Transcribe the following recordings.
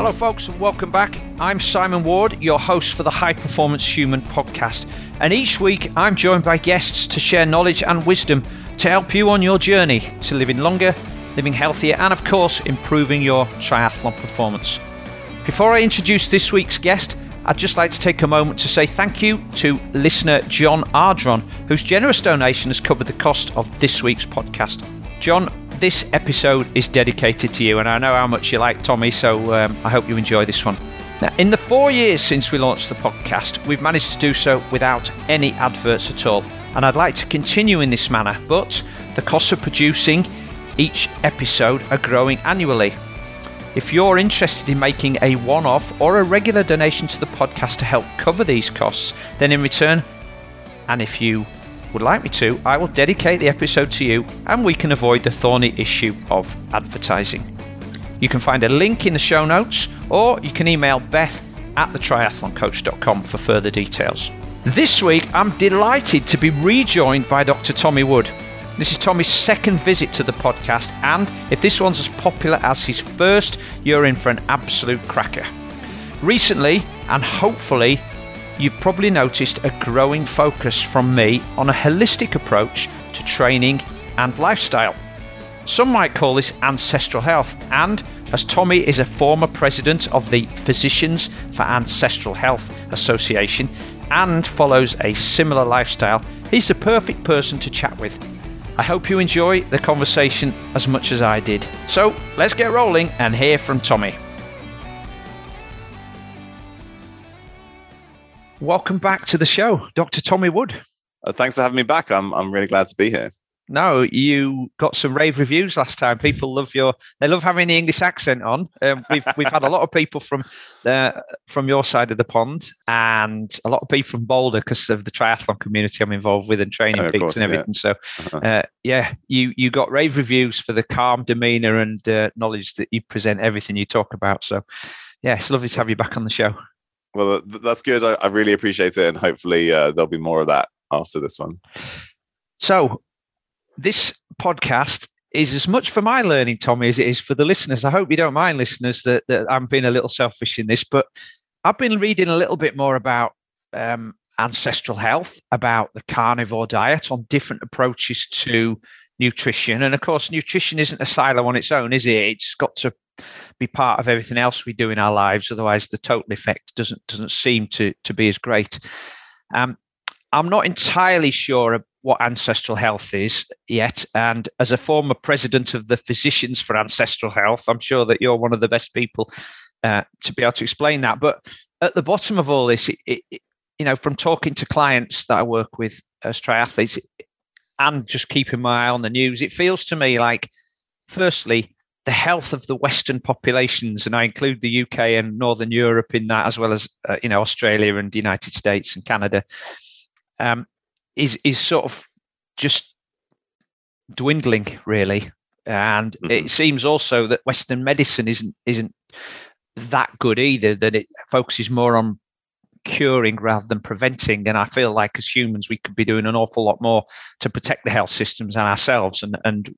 Hello, folks, and welcome back. I'm Simon Ward, your host for the High Performance Human podcast. And each week, I'm joined by guests to share knowledge and wisdom to help you on your journey to living longer, living healthier, and of course, improving your triathlon performance. Before I introduce this week's guest, I'd just like to take a moment to say thank you to listener John Ardron, whose generous donation has covered the cost of this week's podcast. John, this episode is dedicated to you, and I know how much you like Tommy, so um, I hope you enjoy this one. Now, in the four years since we launched the podcast, we've managed to do so without any adverts at all, and I'd like to continue in this manner, but the costs of producing each episode are growing annually. If you're interested in making a one off or a regular donation to the podcast to help cover these costs, then in return, and if you would like me to, I will dedicate the episode to you and we can avoid the thorny issue of advertising. You can find a link in the show notes or you can email beth at thetriathloncoach.com for further details. This week, I'm delighted to be rejoined by Dr. Tommy Wood. This is Tommy's second visit to the podcast, and if this one's as popular as his first, you're in for an absolute cracker. Recently, and hopefully you've probably noticed a growing focus from me on a holistic approach to training and lifestyle. Some might call this ancestral health, and as Tommy is a former president of the Physicians for Ancestral Health Association and follows a similar lifestyle, he's the perfect person to chat with. I hope you enjoy the conversation as much as I did. So let's get rolling and hear from Tommy. Welcome back to the show, Dr. Tommy Wood. Uh, thanks for having me back. I'm I'm really glad to be here. No, you got some rave reviews last time. People love your they love having the English accent on. Um, we've we've had a lot of people from the from your side of the pond and a lot of people from Boulder because of the triathlon community I'm involved with and training Oh, peaks course, and everything. So Uh-huh. uh, yeah, you you got rave reviews for the calm demeanor and uh, knowledge that you present everything you talk about. So yeah, it's lovely to have you back on the show. Well, that's good. I, I really appreciate it, and hopefully uh, there'll be more of that after this one. So, this podcast is as much for my learning, Tommy, as it is for the listeners. I hope you don't mind, listeners, that, that I'm being a little selfish in this, but I've been reading a little bit more about um, ancestral health, about the carnivore diet, on different approaches to nutrition. And of course, nutrition isn't a silo on its own, is it? It's got to be part of everything else we do in our lives. Otherwise, the total effect doesn't doesn't seem to to be as great. Um, I'm not entirely sure what ancestral health is yet. And as a former president of the Physicians for Ancestral Health, I'm sure that you're one of the best people uh, to be able to explain that. But at the bottom of all this, it, it, you know, from talking to clients that I work with as triathletes and just keeping my eye on the news, it feels to me like, firstly, the health of the Western populations, and I include the UK and Northern Europe in that, as well as uh, you know Australia and the United States and Canada, um, is is sort of just dwindling, really. And Mhm. it seems also that Western medicine isn't isn't that good either. That it focuses more on curing rather than preventing. And I feel like as humans, we could be doing an awful lot more to protect the health systems and ourselves. And and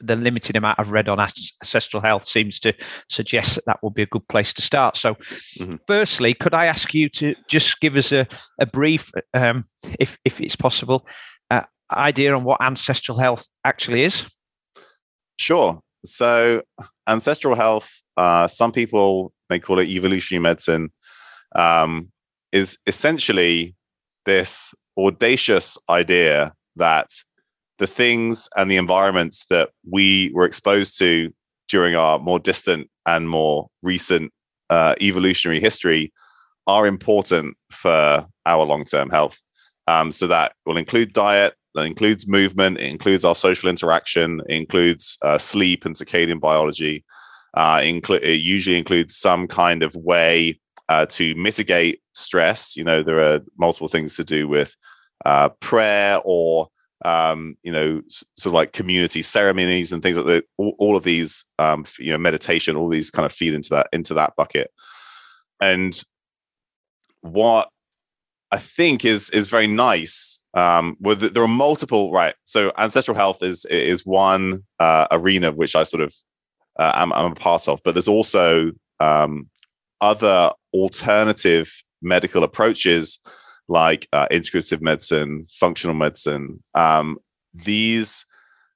the limited amount I've read on ancestral health seems to suggest that that would be a good place to start. So, Mhm. firstly, could I ask you to just give us a, a brief, um, if if it's possible, uh, idea on what ancestral health actually is? Sure. So, ancestral health, uh, some people may call it evolutionary medicine, um, is essentially this audacious idea that the things and the environments that we were exposed to during our more distant and more recent uh, evolutionary history are important for our long term health. Um, so, that will include diet, that includes movement, it includes our social interaction, it includes uh, sleep and circadian biology. Uh, inclu- it usually includes some kind of way uh, to mitigate stress. You know, there are multiple things to do with uh, prayer or um, you know, sort of like community ceremonies and things like that. All, all of these, um, you know, meditation, all these kind of feed into that into that bucket. And what I think is is very nice. Um, with there are multiple right. So ancestral health is is one uh, arena which I sort of uh, am, I'm a part of, but there's also um, other alternative medical approaches like uh, integrative medicine, functional medicine, um, these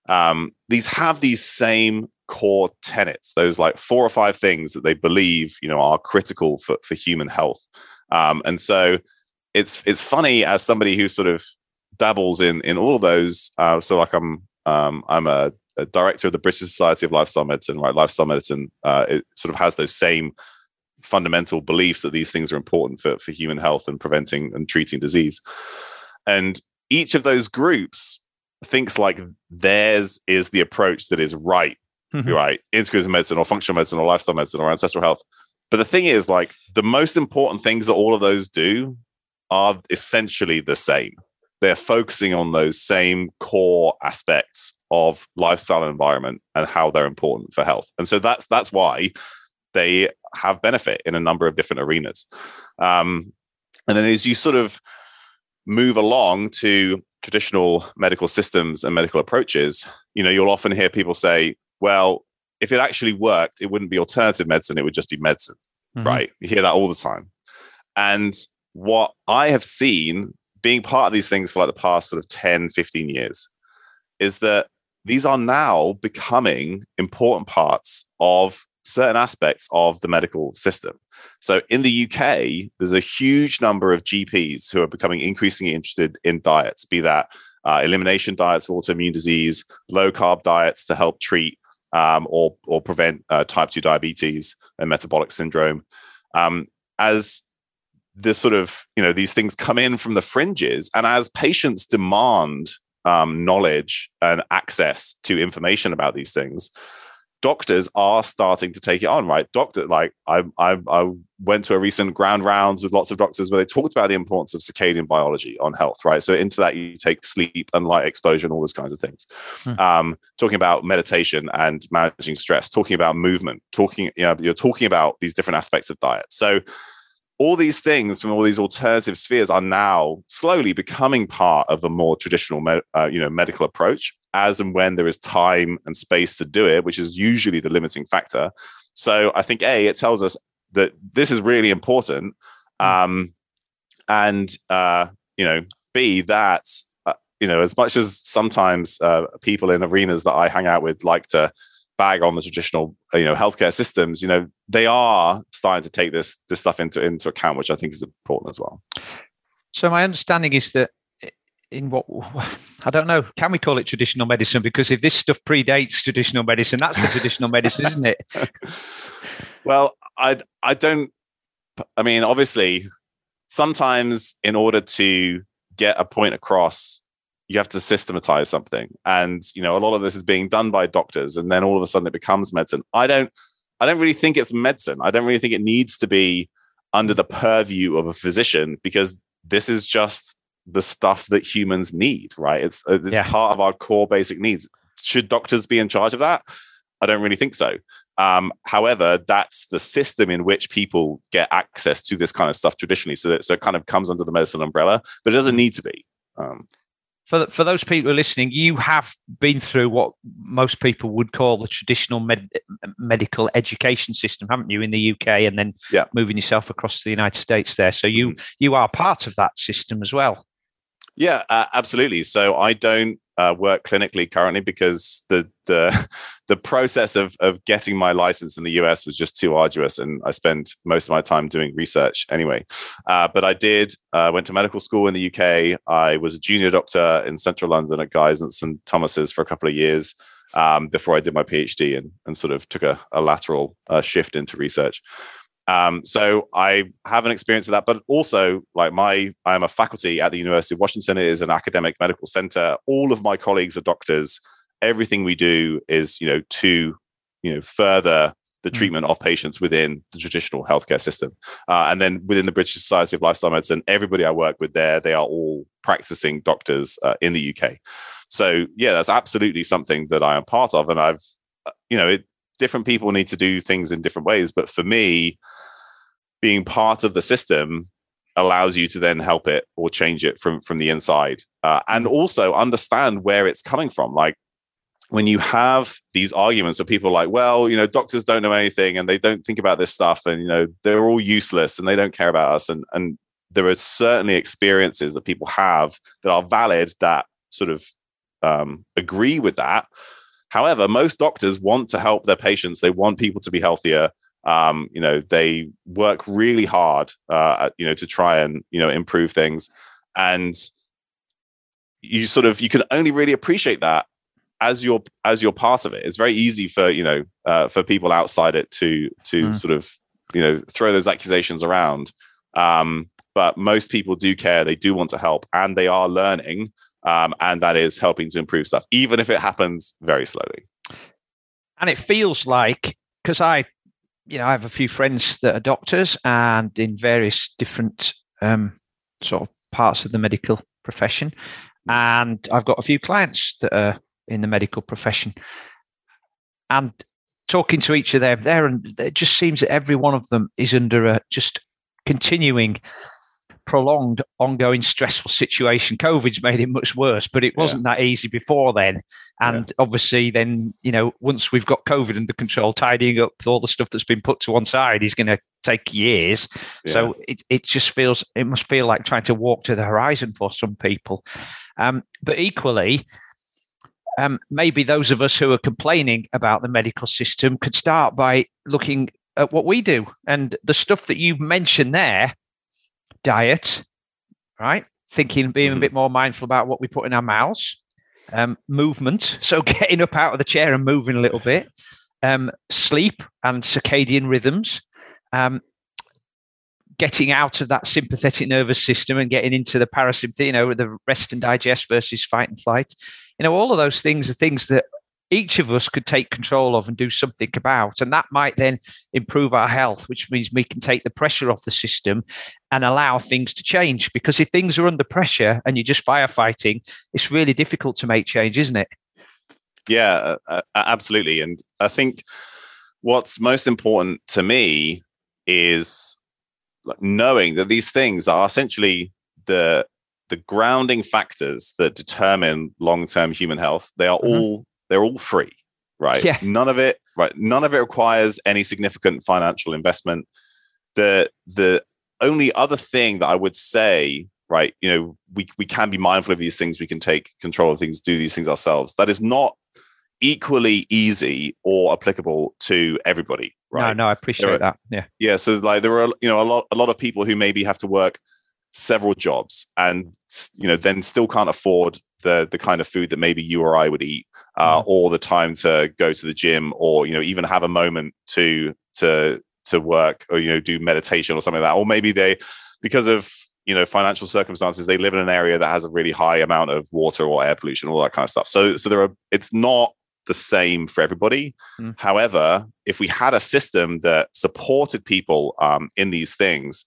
um, these have these same core tenets, those like four or five things that they believe, you know, are critical for, for human health. Um, and so it's it's funny as somebody who sort of dabbles in in all of those. Uh, so like I'm um, I'm a, a, director of the British Society of Lifestyle Medicine. Right, lifestyle medicine uh, it sort of has those same fundamental beliefs that these things are important for for human health and preventing and treating disease. And each of those groups thinks like theirs is the approach that is right, mm-hmm. right? Integrative medicine or functional medicine or lifestyle medicine or ancestral health. But the thing is, like, the most important things that all of those do are essentially the same. They're focusing on those same core aspects of lifestyle and environment and how they're important for health. And so that's that's why they have benefit in a number of different arenas. Um, and then as you sort of move along to traditional medical systems and medical approaches, you know, you'll often hear people say, well, if it actually worked, it wouldn't be alternative medicine, it would just be medicine. Mm-hmm. Right. You hear that all the time. And what I have seen being part of these things for like the past sort of 10, 15 years is that these are now becoming important parts of certain aspects of the medical system. So in the UK, there's a huge number of GPs who are becoming increasingly interested in diets, be that uh, elimination diets for autoimmune disease, low carb diets to help treat um, or or prevent uh, type two diabetes and metabolic syndrome. Um, as this sort of you know these things come in from the fringes, and as patients demand um, knowledge and access to information about these things, doctors are starting to take it on, right? Doctor, like I, I, I went to a recent grand rounds with lots of doctors where they talked about the importance of circadian biology on health, right? So into that you take sleep and light exposure and all those kinds of things. Hmm. Um, talking about meditation and managing stress, talking about movement, talking, you know, you're talking about these different aspects of diet. So all these things from all these alternative spheres are now slowly becoming part of a more traditional, uh, you know, medical approach as and when there is time and space to do it, which is usually the limiting factor. So I think a it tells us that this is really important, hmm. um, and uh, you know, b that uh, you know as much as sometimes uh, people in arenas that I hang out with like to bag on the traditional you know healthcare systems you know they are starting to take this this stuff into into account which i think is important as well so my understanding is that in what i don't know. Can we call it traditional medicine? Because if this stuff predates traditional medicine that's the traditional medicine isn't it? Well i i don't i mean obviously sometimes in order to get a point across you have to systematize something. And you know a lot of this is being done by doctors and then all of a sudden it becomes medicine. I don't i don't really think it's medicine. I don't really think it needs to be under the purview of a physician because this is just the stuff that humans need right it's uh, it's yeah. part of our core basic needs should doctors be in charge of that i don't really think so um, however, that's the system in which people get access to this kind of stuff traditionally. So, that, so it kind of comes under the medicine umbrella, but it doesn't need to be. Um, for for those people listening, you have been through what most people would call the traditional med- medical education system, haven't you, in the UK, and then yeah. moving yourself across to the United States there. So you mm-hmm. you are part of that system as well. Yeah, uh, absolutely. So I don't uh, work clinically currently because the the the process of of getting my license in the US was just too arduous, and I spend most of my time doing research anyway. Uh, but I did uh, went to medical school in the UK. I was a junior doctor in central London at Guy's and St Thomas's for a couple of years um, before I did my PhD and and sort of took a, a lateral uh, shift into research. Um, so I have an experience of that, but also like my, I'm a faculty at the University of Washington. It is an academic medical center. All of my colleagues are doctors. Everything we do is, you know, to, you know, further the hmm. treatment of patients within the traditional healthcare system. Uh, and then within the British Society of Lifestyle Medicine, everybody I work with there, they are all practicing doctors uh, in the UK. So yeah, that's absolutely something that I am part of. And I've, uh, you know, it, different people need to do things in different ways. But for me, being part of the system allows you to then help it or change it from from the inside uh, and mm-hmm. also understand where it's coming from like when you have these arguments of people like, well, you know, doctors don't know anything and they don't think about this stuff and, you know, they're all useless and they don't care about us. And, and there are certainly experiences that people have that are valid that sort of um, agree with that. However, most doctors want to help their patients. They want people to be healthier. Um, you know, they work really hard, uh, at, you know, to try and you know improve things, and you sort of you can only really appreciate that as you're as you're part of it. It's very easy for you know uh, for people outside it to to mm. sort of you know throw those accusations around. Um, but most people do care. They do want to help, and they are learning, um, and that is helping to improve stuff, even if it happens very slowly. And it feels like because I you know, I have a few friends that are doctors and in various different um, sort of parts of the medical profession. And I've got a few clients that are in the medical profession. And talking to each of them there, and it just seems that every one of them is under a just continuing prolonged, ongoing, stressful situation. COVID's made it much worse, but it wasn't yeah. that easy before then. And yeah. obviously, then, you know, once we've got COVID under control, tidying up all the stuff that's been put to one side is going to take years. Yeah. So it, it just feels, it must feel like trying to walk to the horizon for some people. Um, but equally, um, maybe those of us who are complaining about the medical system could start by looking at what we do and the stuff that you've mentioned there diet, right? Thinking, being mm-hmm. a bit more mindful about what we put in our mouths, um, movement, so getting up out of the chair and moving a little bit, um, sleep and circadian rhythms, um, getting out of that sympathetic nervous system and getting into the parasympathetic, you know, the rest and digest versus fight and flight. You know, all of those things are things that each of us could take control of and do something about. And that might then improve our health, which means we can take the pressure off the system and allow things to change. Because if things are under pressure and you're just firefighting, it's really difficult to make change, isn't it? Yeah, uh, uh absolutely. And I think what's most important to me is knowing that these things are essentially the the grounding factors that determine long-term human health they are mm-hmm. all they're all free, right? Yeah. None of it, right? None of it requires any significant financial investment. The the only other thing that I would say, right, you know, we we can be mindful of these things, we can take control of things, do these things ourselves. That is not equally easy or applicable to everybody right no no i appreciate are, that yeah yeah so like there are you know a lot a lot of people who maybe have to work several jobs and you know then still can't afford the the kind of food that maybe you or i would eat uh, mm. or the time to go to the gym or you know even have a moment to to to work or you know do meditation or something like that or maybe they because of you know financial circumstances they live in an area that has a really high amount of water or air pollution all that kind of stuff so so there are it's not the same for everybody mm. however if we had a system that supported people um, in these things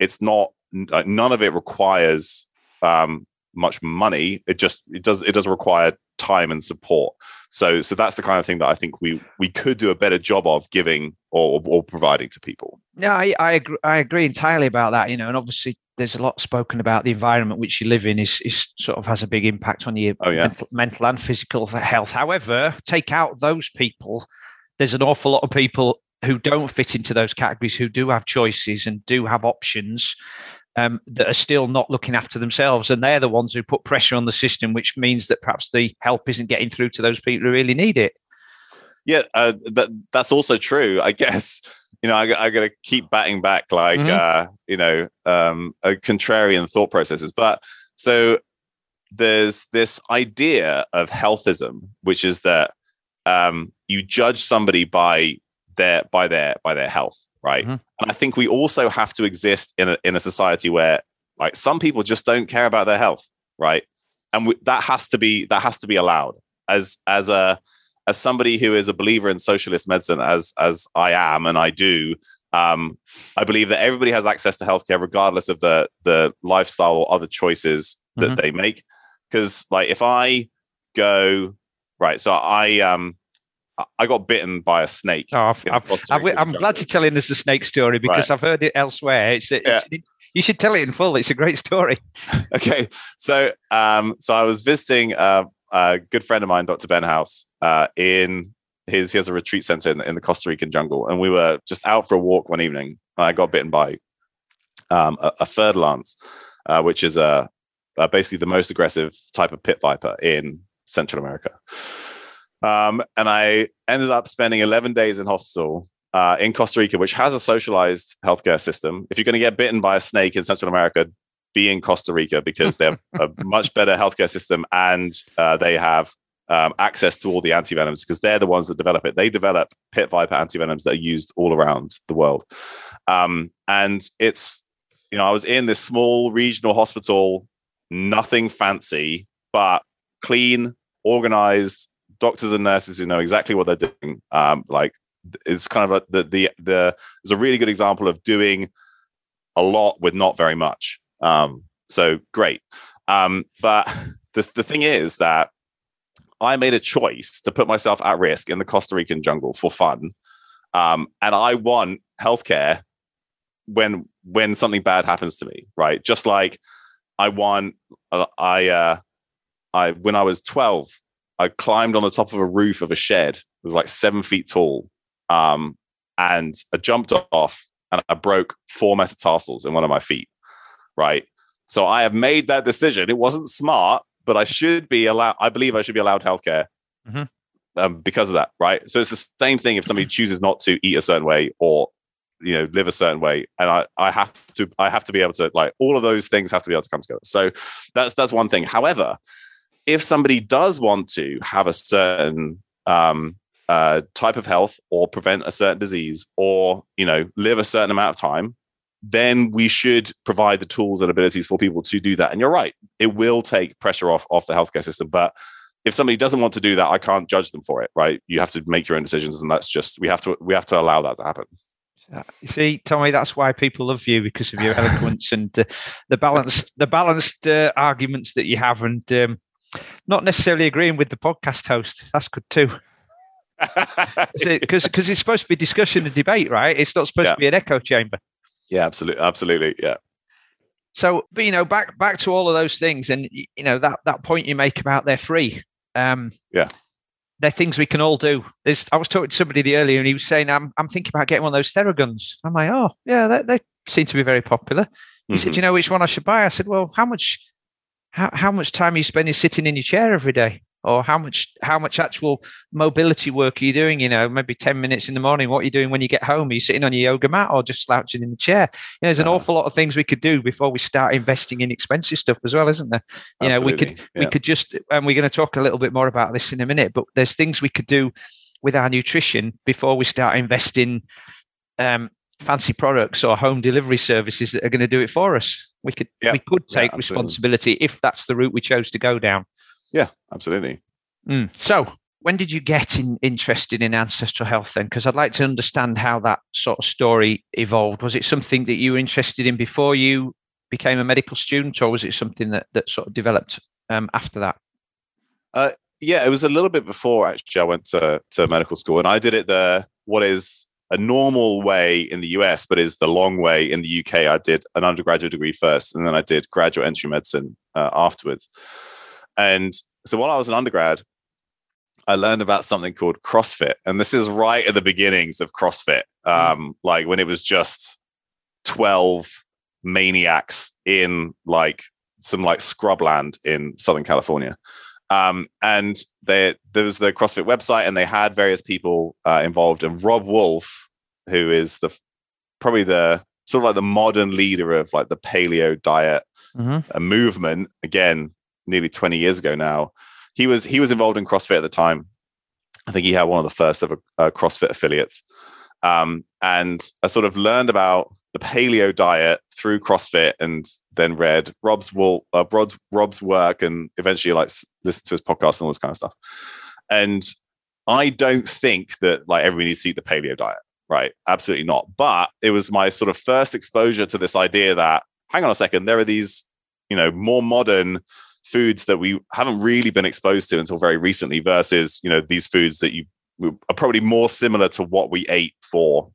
it's not none of it requires um, much money it just it does it does require time and support. So so that's the kind of thing that I think we we could do a better job of giving or, or providing to people. Yeah, I I agree, I agree entirely about that. You know, and obviously there's a lot spoken about the environment which you live in is, is sort of has a big impact on your oh, yeah. mental, mental and physical health. However, take out those people, there's an awful lot of people who don't fit into those categories who do have choices and do have options um, that are still not looking after themselves. And they're the ones who put pressure on the system, which means that perhaps the help isn't getting through to those people who really need it. Yeah, uh, that that's also true. I guess you know I, I got to keep batting back like mm-hmm. uh, you know um, a contrarian thought processes. But so there's this idea of healthism, which is that um, you judge somebody by their by their by their health right? Mm-hmm. And I think we also have to exist in a, in a society where like some people just don't care about their health, right? And we, that has to be that has to be allowed as as a as somebody who is a believer in socialist medicine as as I am and I do um, I believe that everybody has access to healthcare regardless of the the lifestyle or other choices that mm-hmm. they make because like if I go right so I um I got bitten by a snake. Oh, i am glad you're telling us the snake story because right. I've heard it elsewhere. It's, it's, yeah. you should tell it in full. It's a great story. okay, so um, so I was visiting uh, a good friend of mine, Dr. Ben House, uh, in his he has a retreat center in, in, the Costa Rican jungle, and we were just out for a walk one evening. And I got bitten by um, a, a fer-de-lance, uh, which is a, basically the most aggressive type of pit viper in Central America. Um, and I ended up spending 11 days in hospital uh, in Costa Rica, which has a socialized healthcare system. If you're going to get bitten by a snake in Central America, be in Costa Rica because they have a much better healthcare system and uh, they have um, access to all the antivenoms because they're the ones that develop it. They develop pit viper antivenoms that are used all around the world. Um, and it's, you know, I was in this small regional hospital, nothing fancy, but clean, organized doctors and nurses who know exactly what they're doing. Um, like it's kind of the, the, the, there's a really good example of doing a lot with not very much. Um, so great. Um, but the, the thing is that I made a choice to put myself at risk in the Costa Rican jungle for fun. Um, and I want healthcare when when something bad happens to me, right? Just like I want uh, I uh I when I was 12, I climbed on the top of a roof of a shed. It was like seven feet tall. Um, and I jumped off and I broke four metatarsals in one of my feet right? So I have made that decision. It wasn't smart, but I should be allowed. I believe I should be allowed healthcare mm-hmm. um, because of that, right? So it's the same thing if somebody chooses not to eat a certain way or you know live a certain way, and I I have to I have to be able to like all of those things have to be able to come together. So that's that's one thing. However, if somebody does want to have a certain um, uh, type of health or prevent a certain disease or you know live a certain amount of time then we should provide the tools and abilities for people to do that. And you're right, it will take pressure off off the healthcare system. But if somebody doesn't want to do that, I can't judge them for it. Right? You have to make your own decisions, and that's just we have to we have to allow that to happen. You see, Tommy, that's why people love you because of your eloquence and uh, the balanced the balanced uh, arguments that you have, and um, not necessarily agreeing with the podcast host. That's good too. Because because it's supposed to be discussion and debate, right? It's not supposed yeah. to be an echo chamber. Yeah, absolutely, absolutely, yeah. So, but you know, back back to all of those things, and you know that that point you make about they're free. Um, yeah, they're things we can all do. There's, I was talking to somebody the earlier, and he was saying, "I'm I'm thinking about getting one of those Theraguns." I'm like, "Oh, yeah, they, they seem to be very popular." He mm-hmm. said, "You know which one I should buy?" I said, "Well, how much how how much time are you spending sitting in your chair every day?" or how much how much actual mobility work are you doing you know maybe 10 minutes in the morning what are you doing when you get home are you sitting on your yoga mat or just slouching in the chair you know, there's an uh-huh. awful lot of things we could do before we start investing in expensive stuff as well isn't there you Absolutely. know we could yeah. we could just and we're going to talk a little bit more about this in a minute but there's things we could do with our nutrition before we start investing um, fancy products or home delivery services that are going to do it for us we could yeah. we could take yeah, responsibility if that's the route we chose to go down yeah, absolutely. Mm. So, when did you get in, interested in ancestral health then? Because I'd like to understand how that sort of story evolved. Was it something that you were interested in before you became a medical student, or was it something that that sort of developed um, after that? Uh, yeah, it was a little bit before actually. I went to to medical school, and I did it the what is a normal way in the US, but is the long way in the UK. I did an undergraduate degree first, and then I did graduate entry medicine uh, afterwards. And so while I was an undergrad, I learned about something called CrossFit. And this is right at the beginnings of CrossFit, hmm. um, mm. like when it was just 12 maniacs in like some like scrubland in Southern California. Um, and they, there was the CrossFit website, and they had various people uh, involved. And Robb Wolf, who is the probably the sort of like the modern leader of like the paleo diet mm-hmm. movement, again, nearly 20 years ago now. He was he was involved in CrossFit at the time. I think he had one of the first ever uh, CrossFit affiliates. Um, and I sort of learned about the paleo diet through CrossFit, and then read Robb's uh, Robb's, Robb's work, and eventually like listened to his podcast and all this kind of stuff. And I don't think that like everybody needs to eat the paleo diet, right? Absolutely not. But it was my sort of first exposure to this idea that hang on a second, there are these you know more modern foods that we haven't really been exposed to until very recently versus you know these foods that you are probably more similar to what we ate for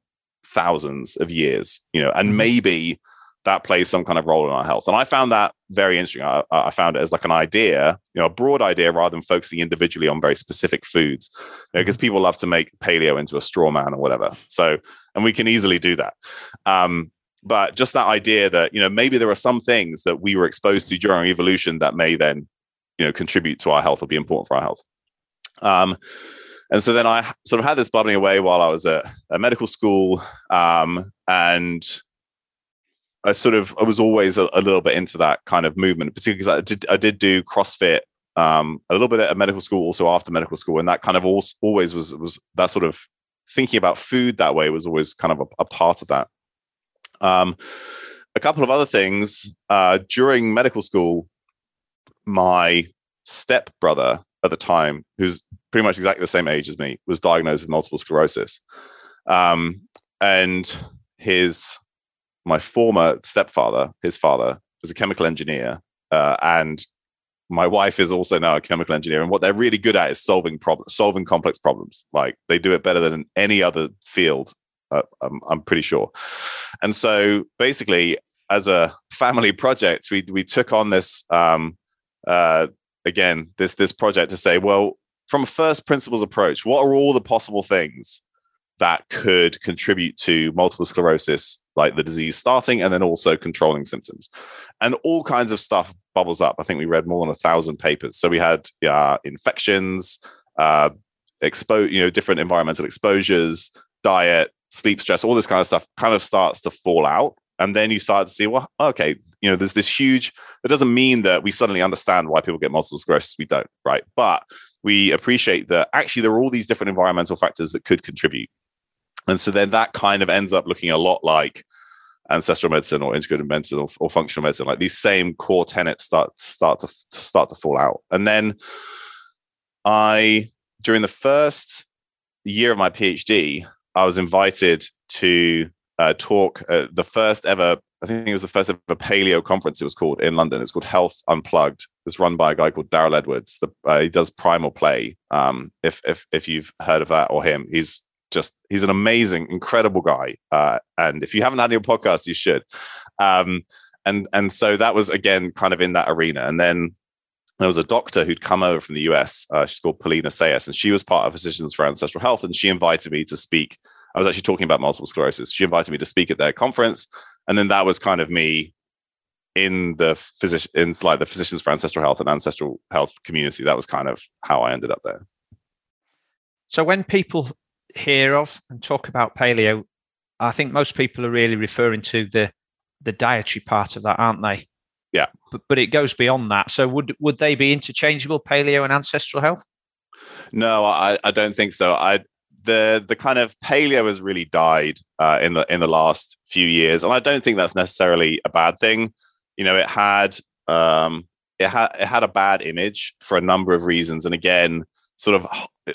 thousands of years you know and mm-hmm. maybe that plays some kind of role in our health. And I found that very interesting. I, I, found it as like an idea, you know, a broad idea rather than focusing individually on very specific foods, because you know, people love to make paleo into a straw man or whatever. So, and we can easily do that. Um, but just that idea that you know maybe there are some things that we were exposed to during evolution that may then you know contribute to our health or be important for our health. Um, and so then I sort of had this bubbling away while I was at, at medical school, um, and I sort of I was always a, a, little bit into that kind of movement, particularly because I did I did do CrossFit um, a little bit at medical school, also after medical school, and that kind of always, was was that sort of thinking about food that way was always kind of a, a part of that. Um, a couple of other things uh, during medical school, my step brother at the time, who's pretty much exactly the same age as me, was diagnosed with multiple sclerosis, um, and his my former stepfather, his father, was a chemical engineer, uh, and my wife is also now a chemical engineer. And what they're really good at is solving problems, solving complex problems. Like they do it better than any other field. Uh, I'm, I'm pretty sure. And so, basically, as a family project, we we took on this um, uh, again this this project to say, well, from a first principles approach, what are all the possible things that could contribute to multiple sclerosis, like the disease starting and then also controlling symptoms. And all kinds of stuff bubbles up. I think we read more than a thousand papers. So we had uh, infections, uh, expo- you know, different environmental exposures, diet, sleep stress, all this kind of stuff kind of starts to fall out. And then you start to see, well, okay, you know, there's this huge, it doesn't mean that we suddenly understand why people get multiple sclerosis. We don't, right? But we appreciate that actually there are all these different environmental factors that could contribute. And so then that kind of ends up looking a lot like ancestral medicine or integrative medicine or, or functional medicine. Like these same core tenets start start to, to start to fall out. And then I during the first year of my PhD, I was invited to uh, talk at the first ever. I think it was the first ever paleo conference. It was called in London. It's called Health Unplugged. It's run by a guy called Darryl Edwards. The, uh, he does Primal Play. Um, if if if you've heard of that or him, he's just he's an amazing, incredible guy. Uh, and if you haven't had your podcast, you should. Um, and and so that was again kind of in that arena. And then there was a doctor who'd come over from the US. Uh, she's called Polina Sayas, and she was part of Physicians for Ancestral Health. And she invited me to speak. I was actually talking about multiple sclerosis. She invited me to speak at their conference, and then that was kind of me in the physician in like the Physicians for Ancestral Health and Ancestral Health community. That was kind of how I ended up there. So when people hear of and talk about paleo, I think most people are really referring to the the dietary part of that, aren't they? Yeah. But but it goes beyond that. So would would they be interchangeable, paleo and ancestral health? No, I, I don't think so. I the the kind of paleo has really died uh, in the in the last few years, and I don't think that's necessarily a bad thing. You know, it had um, it had it had a bad image for a number of reasons, and again, sort of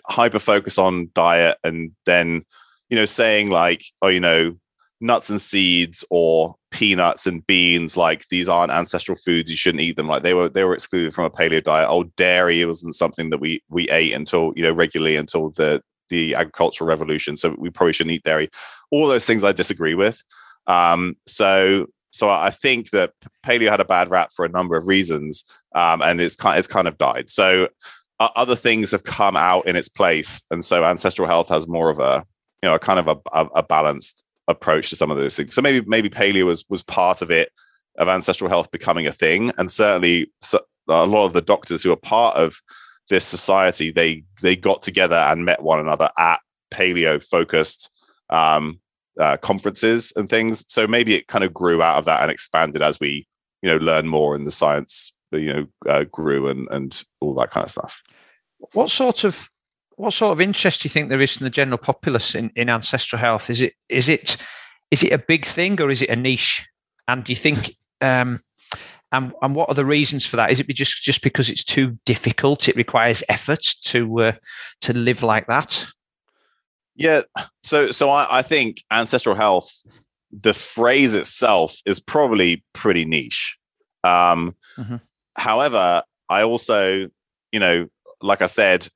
hyper focus on diet and then you know saying like oh you know nuts and seeds or peanuts and beans like these aren't ancestral foods you shouldn't eat them. Like they were they were excluded from a paleo diet. Oh dairy wasn't something that we we ate until you know regularly until the the agricultural revolution so we probably shouldn't eat dairy. All those things i disagree with. Um so so i think that paleo had a bad rap for a number of reasons um and it's kind it's kind of died. So other things have come out in its place, and so ancestral health has more of a you know a kind of a, a, a balanced approach to some of those things. So maybe maybe paleo was was part of it of ancestral health becoming a thing, and certainly so, a lot of the doctors who are part of this society they they got together and met one another at paleo focused um, uh, conferences and things. So maybe it kind of grew out of that and expanded as we you know learn more in the science you know uh, grew and and all that kind of stuff. What sort of what sort of interest do you think there is in the general populace in, in ancestral health? Is it is it is it a big thing or is it a niche? And do you think um, and and what are the reasons for that? Is it just just because it's too difficult? It requires effort to uh, to live like that. Yeah. So so I, I think ancestral health, the phrase itself is probably pretty niche. Um, mm-hmm. However, I also, you know, like I said,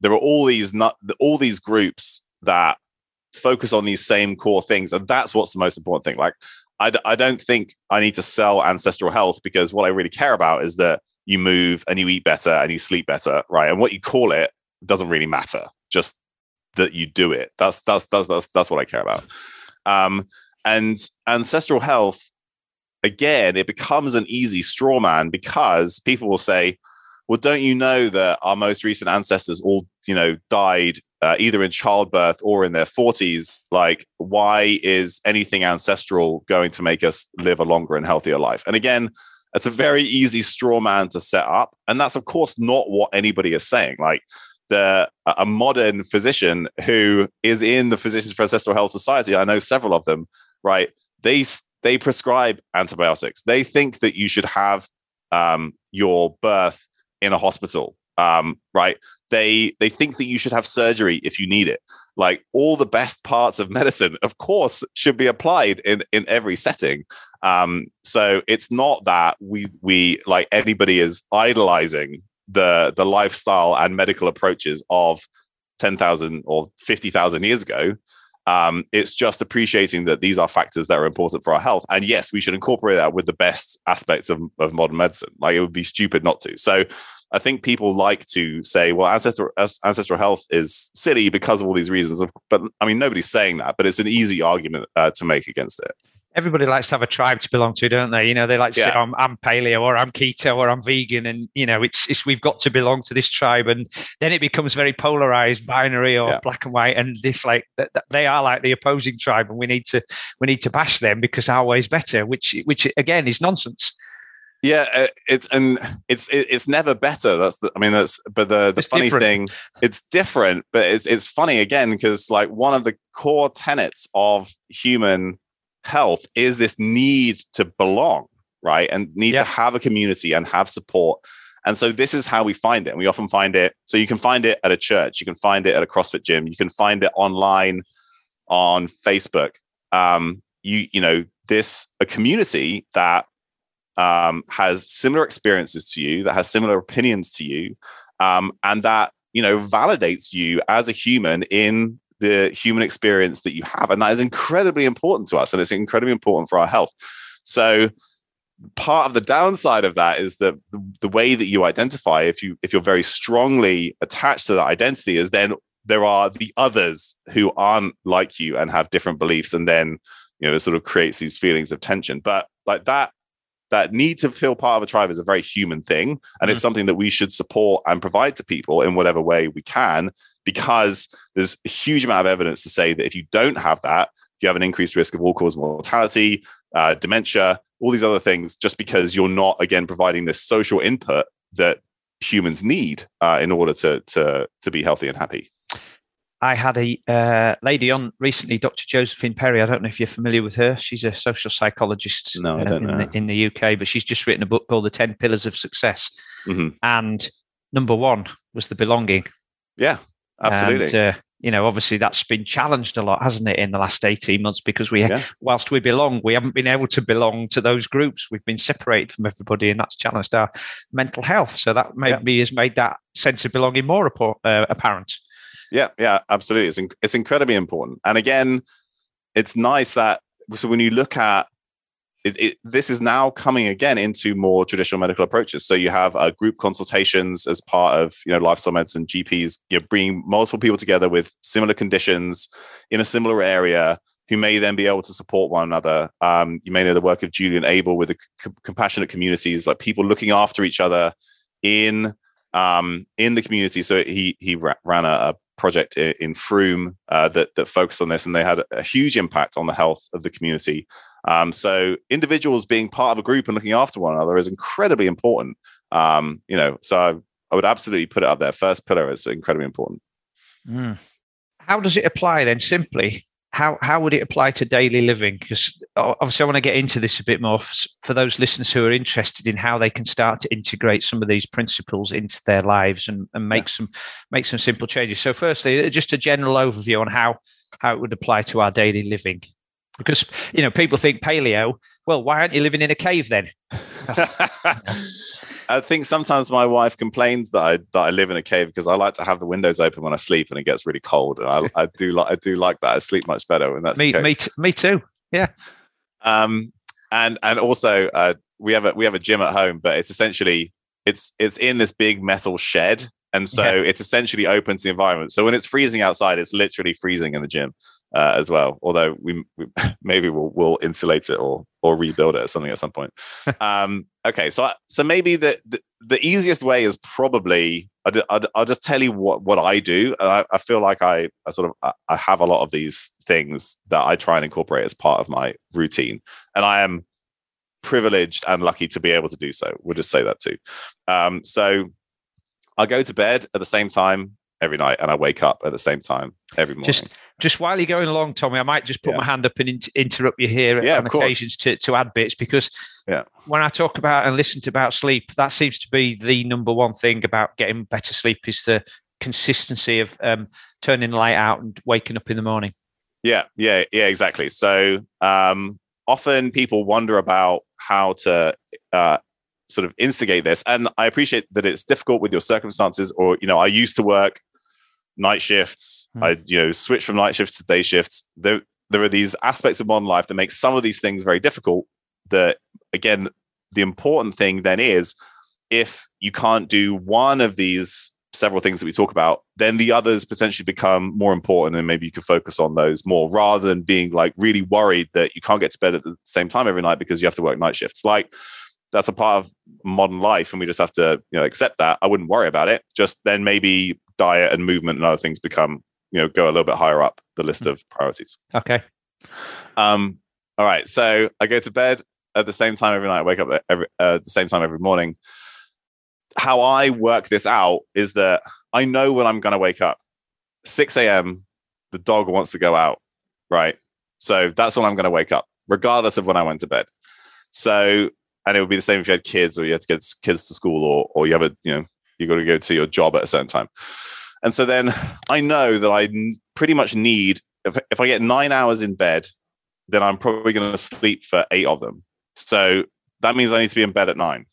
there are all these not all these groups that focus on these same core things, and that's what's the most important thing. Like, I, I don't think I need to sell ancestral health because what I really care about is that you move and you eat better and you sleep better, right? And what you call it doesn't really matter. Just that you do it. That's that's that's that's that's what I care about. Um, and ancestral health, again, it becomes an easy straw man because people will say, "Well, don't you know that our most recent ancestors all, you know, died uh, either in childbirth or in their forties? Like, why is anything ancestral going to make us live a longer and healthier life?" And again. It's a very easy straw man to set up. And that's, of course, not what anybody is saying. Like, the a modern physician who is in the Physicians for Ancestral Health Society. I know several of them. Right? They they prescribe antibiotics. They think that you should have um, your birth in a hospital. Um, right? They they think that you should have surgery if you need it. Like all the best parts of medicine, of course, should be applied in in every setting. Um, so it's not that we we like anybody is idolizing the the lifestyle and medical approaches of 10,000 or 50,000 years ago. Um, it's just appreciating that these are factors that are important for our health. And yes, we should incorporate that with the best aspects of, of modern medicine. Like it would be stupid not to. So I think people like to say, well, ancestral, ancestral health is silly because of all these reasons. But I mean, nobody's saying that, but it's an easy argument uh, to make against it everybody likes to have a tribe to belong to, don't they? You know, they like to yeah. say, I'm, I'm, paleo or I'm keto or I'm vegan. And, you know, it's, it's, we've got to belong to this tribe. And then it becomes very polarized, binary or yeah. black and white. And this like, they are like the opposing tribe and we need to, we need to bash them because our way is better, which, which again is nonsense. Yeah, uh, it's and it's it's never better. That's the I mean that's but the the it's funny different. thing it's different, but it's it's funny again because like one of the core tenets of human health is this need to belong, right? And need yeah. to have a community and have support. And so this is how we find it. And we often find it. So you can find it at a church, you can find it at a CrossFit gym, you can find it online on Facebook. Um, you, you know, this a community that um, has similar experiences to you, that has similar opinions to you, um, and that you know validates you as a human in the human experience that you have. And that is incredibly important to us and it's incredibly important for our health. So part of the downside of that is that the way that you identify if you if you're very strongly attached to that identity is then there are the others who aren't like you and have different beliefs and then you know it sort of creates these feelings of tension but like that that need to feel part of a tribe is a very human thing and mm-hmm. it's something that we should support and provide to people in whatever way we can because there's a huge amount of evidence to say that if you don't have that, you have an increased risk of all cause mortality, uh, dementia, all these other things, just because you're not, again, providing this social input that humans need uh, in order to, to, to be healthy and happy. I had a uh, lady on recently, Dr. Josephine Perry. I don't know if you're familiar with her. She's a social psychologist no, uh, in, the, in, the, UK, but she's just written a book called The 10 Pillars of Success. Mm-hmm. And number one was the belonging. Yeah. Absolutely. And, uh, you know, obviously that's been challenged a lot, hasn't it, in the last 18 months? Because we, yeah. whilst we belong, we haven't been able to belong to those groups. We've been separated from everybody, and that's challenged our mental health. So that maybe yeah. has made that sense of belonging more uh, apparent. Yeah, yeah, absolutely. It's, in- it's incredibly important. And again, it's nice that so when you look at it, it, this is now coming again into more traditional medical approaches. So you have uh, group consultations as part of you know lifestyle medicine. And GPs you know bringing multiple people together with similar conditions in a similar area who may then be able to support one another. Um, you may know the work of Julian Abel with the c- compassionate communities, like people looking after each other in um, in the community. So he he ran a, a project in Frome uh, that that focused on this, and they had a huge impact on the health of the community. Um, so individuals being part of a group and looking after one another is incredibly important. Um, you know, so I, I, would absolutely put it up there. First pillar is incredibly important. Mm. How does it apply then? Simply, how how would it apply to daily living? Because obviously, I want to get into this a bit more for, for, those listeners who are interested in how they can start to integrate some of these principles into their lives and, and make yeah. some make some simple changes. So, firstly, just a general overview on how how it would apply to our daily living because you know people think paleo well why aren't you living in a cave then? I think sometimes my wife complains that i that i live in a cave because i like to have the windows open when i sleep and it gets really cold. And i, I do like i do like that. I sleep much better when that's me me, t- me too. Yeah. Um, and and also uh, we have a we have a gym at home, but it's essentially it's it's in this big metal shed, and so yeah. it's essentially open to the environment. So when it's freezing outside, it's literally freezing in the gym uh, as well. Although we, we, maybe we'll we'll insulate it or or rebuild it or something at some point. um, okay, so so maybe the, the, the easiest way is probably I'll, I'll, I'll, just tell you what what I do, and I, I feel like I, I sort of I have a lot of these things that I try and incorporate as part of my routine, and I am privileged and lucky to be able to do so. We'll just say that too. Um, so I go to bed at the same time every night, and I wake up at the same time every morning. Just just while you're going along, Tommy, I might just put yeah. my hand up and in- interrupt you here yeah, on occasions to, to add bits because yeah. when I talk about and listen to about sleep, that seems to be the number one thing about getting better sleep is the consistency of um, turning the light out and waking up in the morning. Yeah, yeah, yeah, exactly. So um, often people wonder about how to uh, sort of instigate this, and I appreciate that it's difficult with your circumstances. Or you know, I used to work night shifts. Mm. I you know switch from night shifts to day shifts. There there are these aspects of modern life that make some of these things very difficult. That again, the important thing then is if you can't do one of these several things that we talk about, then the others potentially become more important and maybe you can focus on those more rather than being like really worried that you can't get to bed at the same time every night because you have to work night shifts. Like that's a part of modern life and we just have to, you know, accept that. I wouldn't worry about it. Just then maybe diet and movement and other things become you know go a little bit higher up the list of priorities. Okay. Um all right so i go to bed at the same time every night i wake up at every uh, the same time every morning. How i work this out is that i know when i'm going to wake up. 6 a.m the dog wants to go out right? So that's when i'm going to wake up regardless of when i went to bed. So and it would be the same if you had kids or you had to get kids to school or or you have a you know you got to go to your job at a certain time. And so then I know that I pretty much need, if, if I get nine hours in bed, then I'm probably going to sleep for eight of them. So that means I need to be in bed at nine.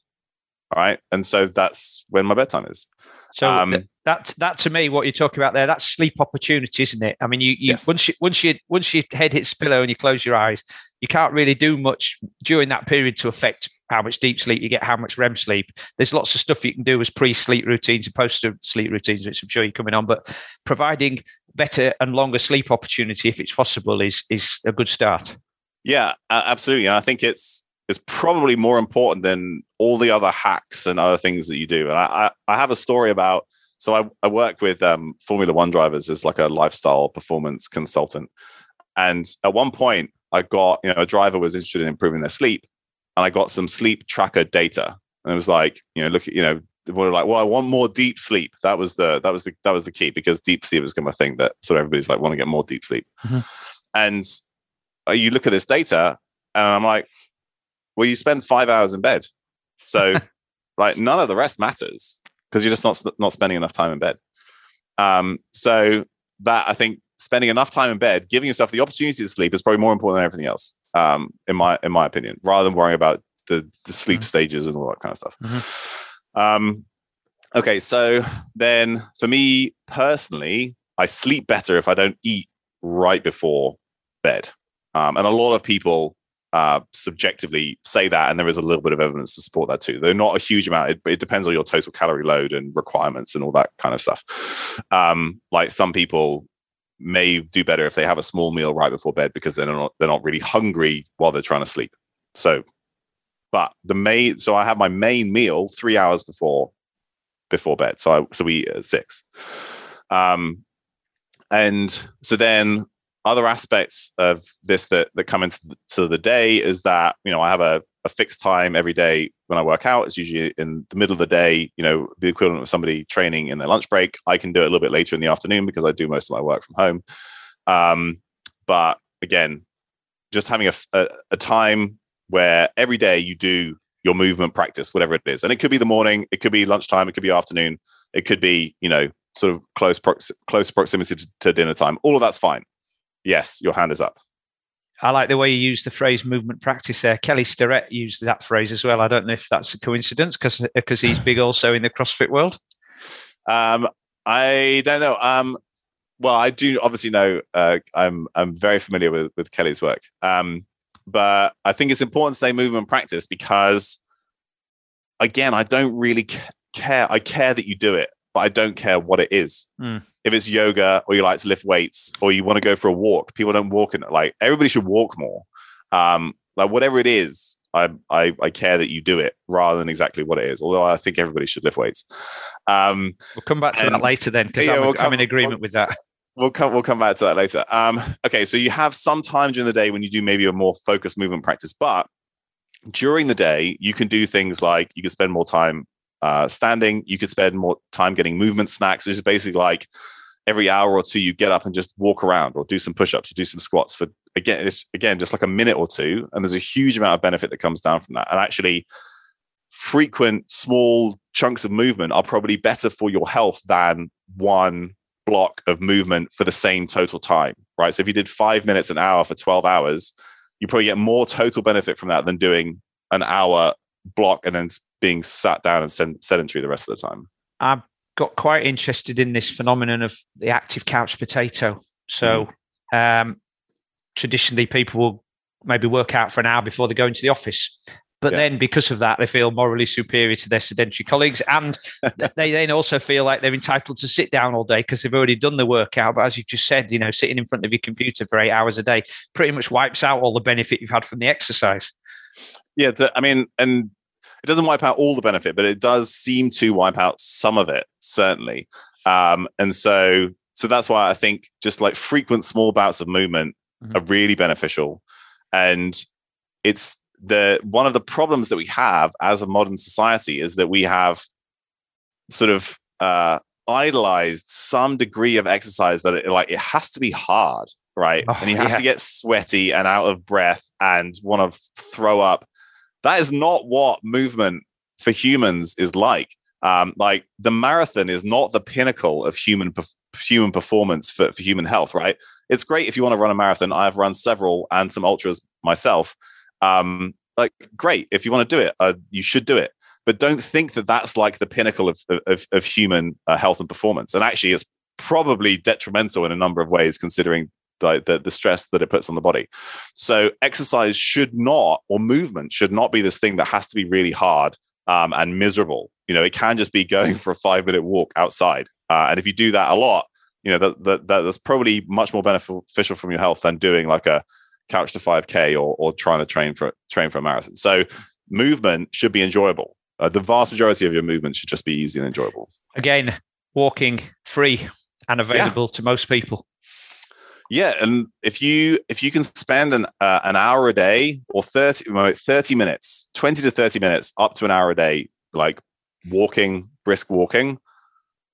All right. And so that's when my bedtime is. So um, that that to me, what you're talking about there, that's sleep opportunity, isn't it? I mean, you, you yes. once you once you once your head hits pillow and you close your eyes, you can't really do much during that period to affect how much deep sleep you get, how much REM sleep. There's lots of stuff you can do as pre-sleep routines and post-sleep routines, which I'm sure you're coming on. But providing better and longer sleep opportunity, if it's possible, is is a good start. Yeah, absolutely. And I think it's it's probably more important than all the other hacks and other things that you do. And I I, I have a story about. So I, I work with um, Formula One drivers as like a lifestyle performance consultant. And at one point, I got you know a driver was interested in improving their sleep, and I got some sleep tracker data. And it was like, you know, look at, you know, were like, well, I want more deep sleep. That was the that was the that was the key because deep sleep is kind of a thing that sort of everybody's like want to get more deep sleep. Mm-hmm. And uh, you look at this data, and I'm like, well, you spend five hours in bed, so like none of the rest matters because you're just not not spending enough time in bed. Um, so that I think spending enough time in bed, giving yourself the opportunity to sleep is probably more important than everything else um, in my in my opinion, rather than worrying about the the sleep mm-hmm. stages and all that kind of stuff. Mm-hmm. Um, okay, so then for me personally, I sleep better if I don't eat right before bed, um, and a lot of people uh, subjectively say that, and there is a little bit of evidence to support that too. They're not a huge amount. It, it depends on your total calorie load and requirements and all that kind of stuff. Um, like some people may do better if they have a small meal right before bed because they're not they're not really hungry while they're trying to sleep. So, but the main so I have my main meal three hours before before bed. So I so we eat at six. Um, and so then other aspects of this that that come into the, the day is that you know I have a, a fixed time every day when I work out. It's usually in the middle of the day. You know, the equivalent of somebody training in their lunch break. I can do it a little bit later in the afternoon because I do most of my work from home. Um, but again, just having a, a, a time where every day you do your movement practice, whatever it is, and it could be the morning, it could be lunchtime, it could be afternoon, it could be you know sort of close prox- close proximity to, to dinner time. All of that's fine yes, your hand is up. I like the way you use the phrase movement practice there. Kelly Starrett used that phrase as well. I don't know if that's a coincidence because because he's big also in the CrossFit world. Um, I don't know. Um, well, I do obviously know. Uh, I'm I'm very familiar with with Kelly's work. Um, but I think it's important to say movement practice because, again, I don't really care. I care that you do it, but I don't care what it is. Mm. If it's yoga or you like to lift weights or you want to go for a walk, people don't walk in like everybody should walk more. Um, like whatever it is, I, I I care that you do it rather than exactly what it is. Although I think everybody should lift weights. Um, we'll come back to and- that later then because Yeah, I'm, we'll I'm come- in agreement with that. we'll come we'll come back to that later. Um, okay, so you have some time during the day when you do maybe a more focused movement practice, but during the day you can do things like you can spend more time uh, standing. You could spend more time getting movement snacks, which is basically like every hour or two you get up and just walk around or do some push-ups or do some squats for again it's again just like a minute or two. And there's a huge amount of benefit that comes down from that. And actually frequent small chunks of movement are probably better for your health than one block of movement for the same total time right? So if you did five minutes an hour for 12 hours you probably get more total benefit from that than doing an hour block and then being sat down and sed- sedentary the rest of the time. I got quite interested in this phenomenon of the active couch potato. So, um, traditionally, people will maybe work out for an hour before they go into the office. But Yeah. then, because of that, they feel morally superior to their sedentary colleagues, and they then also feel like they're entitled to sit down all day because they've already done the workout. But as you've just said, you know, sitting in front of your computer for eight hours a day pretty much wipes out all the benefit you've had from the exercise. Yeah, a- I mean, and it doesn't wipe out all the benefit, but it does seem to wipe out some of it, certainly. Um, and so, so that's why I think just like frequent small bouts of movement Mhm. are really beneficial. And it's the one of the problems that we have as a modern society is that we have sort of uh, idolized some degree of exercise that it, like it has to be hard, right? Oh, and you have yeah. to get sweaty and out of breath and want to throw up. That is not what movement for humans is like. Um, like the marathon is not the pinnacle of human human performance for, for human health, right? It's great if you want to run a marathon. I've run several and some ultras myself. Um, like, great if you want to do it, uh, you should do it. But don't think that that's like the pinnacle of of, of human uh, health and performance. And actually, it's probably detrimental in a number of ways, considering the, the the stress that it puts on the body. So, exercise should not, or movement should not be this thing that has to be really hard um, and miserable. You know, it can just be going for a five minute walk outside. Uh, and if you do that a lot, you know, that, that, that that's probably much more beneficial from your health than doing like a couch to 5k or, or trying to train for train for a marathon. So movement should be enjoyable. Uh, the vast majority of your movement should just be easy and enjoyable. Again, walking free and available to most people. Yeah, and if you if you can spend an uh, an hour a day or 30, 30 minutes, 20 to 30 minutes up to an hour a day like walking, brisk walking,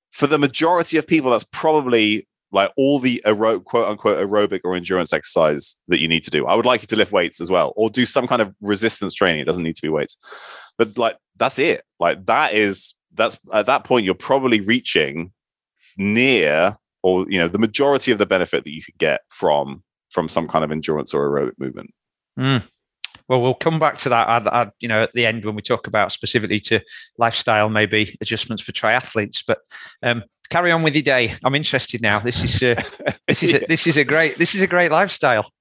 for the majority of people that's probably like all the quote unquote aerobic or endurance exercise that you need to do. I would like you to lift weights as well or do some kind of resistance training. It doesn't need to be weights. But like that's it. Like that is that's at that point you're probably reaching near or you know the majority of the benefit that you could get from from some kind of endurance or aerobic movement. Mm. Well, we'll come back to that. I'd, I'd, you know, at the end when we talk about specifically to lifestyle, maybe adjustments for triathletes. But um, carry on with your day. I'm interested now. This is uh, this is a, this is a great this is a great lifestyle.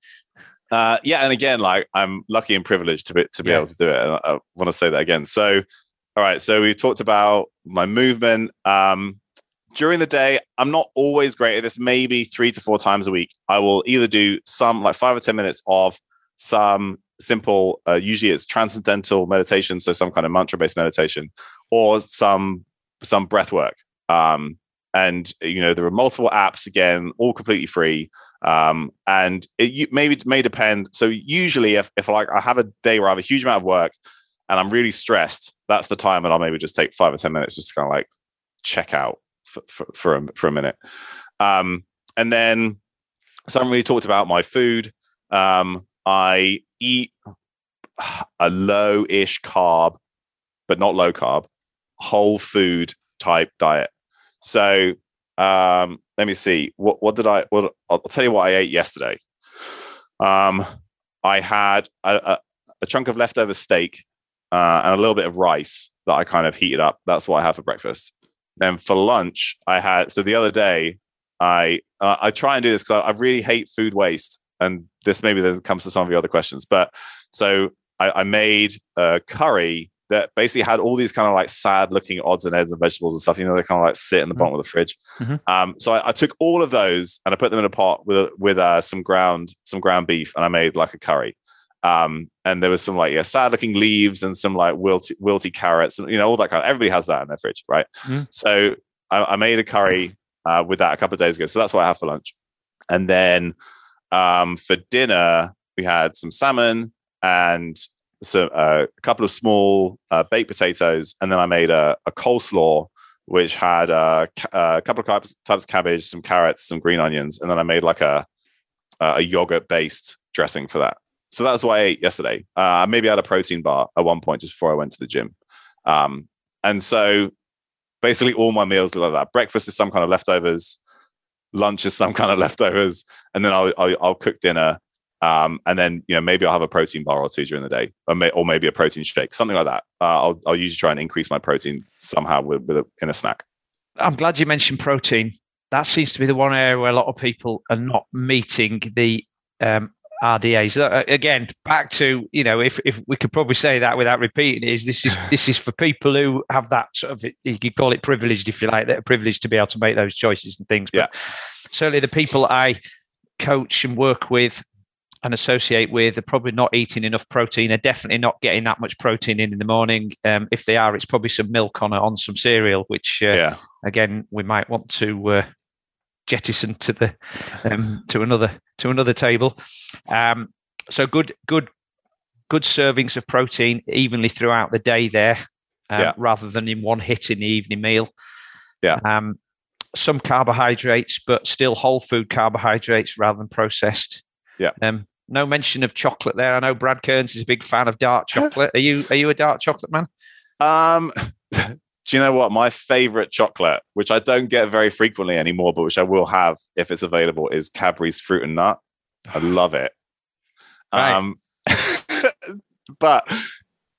Uh, yeah, and again, like I'm lucky and privileged to be to be Yeah. able to do it. And I, I want to say that again. So, all right, so we talked about my movement. Um, during the day, I'm not always great at this. Maybe three to four times a week, I will either do some like five or ten minutes of some simple. Uh, usually, it's transcendental meditation, so some kind of mantra based meditation, or some some breath work. Um, and you know, there are multiple apps again, all completely free um, and it maybe it may depend. So usually, if if like I have a day where I have a huge amount of work and I'm really stressed, that's the time that I'll maybe just take five or ten minutes just to kind of like check out for for, a for a minute. Um, and then haven't really talked about my food. Um, I eat a low-ish carb, but not low carb, whole food type diet. So um, let me see. What what did I? What I'll tell you what I ate yesterday. Um, I had a, a, a chunk of leftover steak uh, and a little bit of rice that I kind of heated up. That's what I had for breakfast. Then for lunch, I had. So the other day, I uh, I try and do this because I, I really hate food waste, and this maybe then comes to some of your other questions, but so I, I made a curry that basically had all these kind of like sad looking odds and ends and vegetables and stuff. You know, they kind of like sit in the bottom mm-hmm. of the fridge. Mm-hmm. Um, so I, I, took all of those and I put them in a pot with with uh, some ground some ground beef, and I made like a curry. Um, and there was some like yeah, sad looking leaves and some like wilty, wilty carrots and you know all that kind of. Everybody has that in their fridge, right? Mm-hmm. So I, I, made a curry uh, with that a couple of days ago. So that's what I have for lunch. And then um, for dinner we had some salmon and some uh, a couple of small uh, baked potatoes, and then I made a, a coleslaw which had uh, uh a couple of types, types of cabbage, some carrots, some green onions, and then I made like a a yogurt based dressing for that. So that's why I ate yesterday. Uh, maybe I had a protein bar at one point just before I went to the gym. Um, and so basically all my meals look like that. Breakfast is some kind of leftovers, lunch is some kind of leftovers, and then I'll, I'll, I'll cook dinner um, and then you know maybe I'll have a protein bar or two during the day, or, may, or maybe a protein shake, something like that. Uh, I'll I'll usually try and increase my protein somehow with, with a, in a snack. I'm glad you mentioned protein. That seems to be the one area where a lot of people are not meeting the um, RDAs. Again, back to you know, if if we could probably say that without repeating, is this is this is for people who have that sort of you could call it privileged if you like, that are privileged to be able to make those choices and things. But yeah. certainly the people I coach and work with and associate with are probably not eating enough protein. They're definitely not getting that much protein in in the morning. Um, if they are, it's probably some milk on on some cereal, which uh, yeah. again we might want to uh, jettison to the um, to another to another table. Um, so good good good servings of protein evenly throughout the day there, um, yeah. rather than in one hit in the evening meal. Yeah. Um, some carbohydrates, but still whole food carbohydrates rather than processed. Yeah. Um, no mention of chocolate there. I know Brad Kearns is a big fan of dark chocolate. Are you are you a dark chocolate man? Um do you know what my favorite chocolate, which I don't get very frequently anymore, but which I will have if it's available, is Cadbury's fruit and nut. I love it. Right. Um, but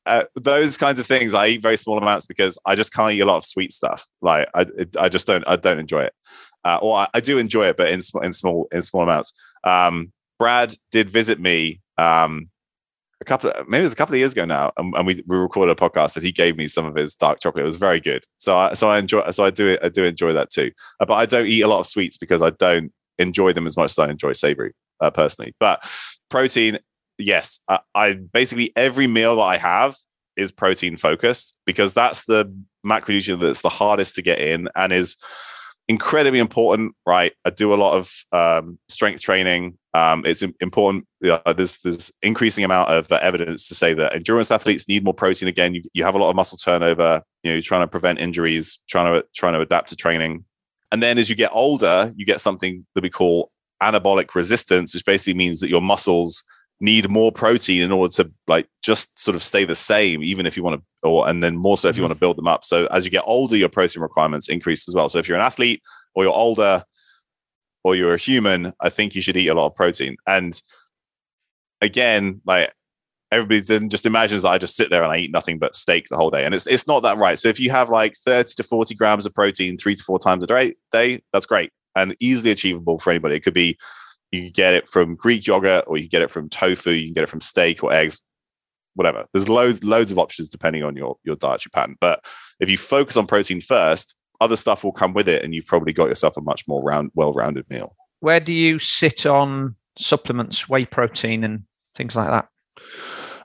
uh, those kinds of things I eat very small amounts because I just can't eat a lot of sweet stuff. Like I, I just don't, I don't enjoy it. Uh, or I, I, do enjoy it, but in in small in small amounts. Um, Brad did visit me um, a couple of, maybe it was a couple of years ago now, and, and, we, we recorded a podcast that he gave me some of his dark chocolate. It was very good. So I so I enjoy so I do it I do enjoy that too. Uh, but I don't eat a lot of sweets because I don't enjoy them as much as I enjoy savory uh, personally. But protein, yes, I, I basically every meal that I have is protein focused because that's the macronutrient that's the hardest to get in and is incredibly important, right? I do a lot of um, strength training. Um, it's important. There's there's increasing amount of uh, evidence to say that endurance athletes need more protein. Again, you, you have a lot of muscle turnover. You know, you're trying to prevent injuries, trying to trying to adapt to training. And then as you get older, you get something that we call anabolic resistance, which basically means that your muscles need more protein in order to like just sort of stay the same, even if you want to, or and then more so if you mm-hmm. want to build them up. So as you get older, your protein requirements increase as well. So if you're an athlete or you're older or you're a human, I think you should eat a lot of protein. And again, like everybody then just imagines that I just sit there and I eat nothing but steak the whole day. And it's it's not that right. So if you have like 30 to 40 grams of protein three to four times a day, day that's great and easily achievable for anybody. It could be you can get it from Greek yogurt, or you can get it from tofu. You can get it from steak or eggs, whatever. There's loads loads of options depending on your your dietary pattern. But if you focus on protein first, other stuff will come with it, and you've probably got yourself a much more round, well-rounded meal. Where do you sit on supplements, whey protein, and things like that?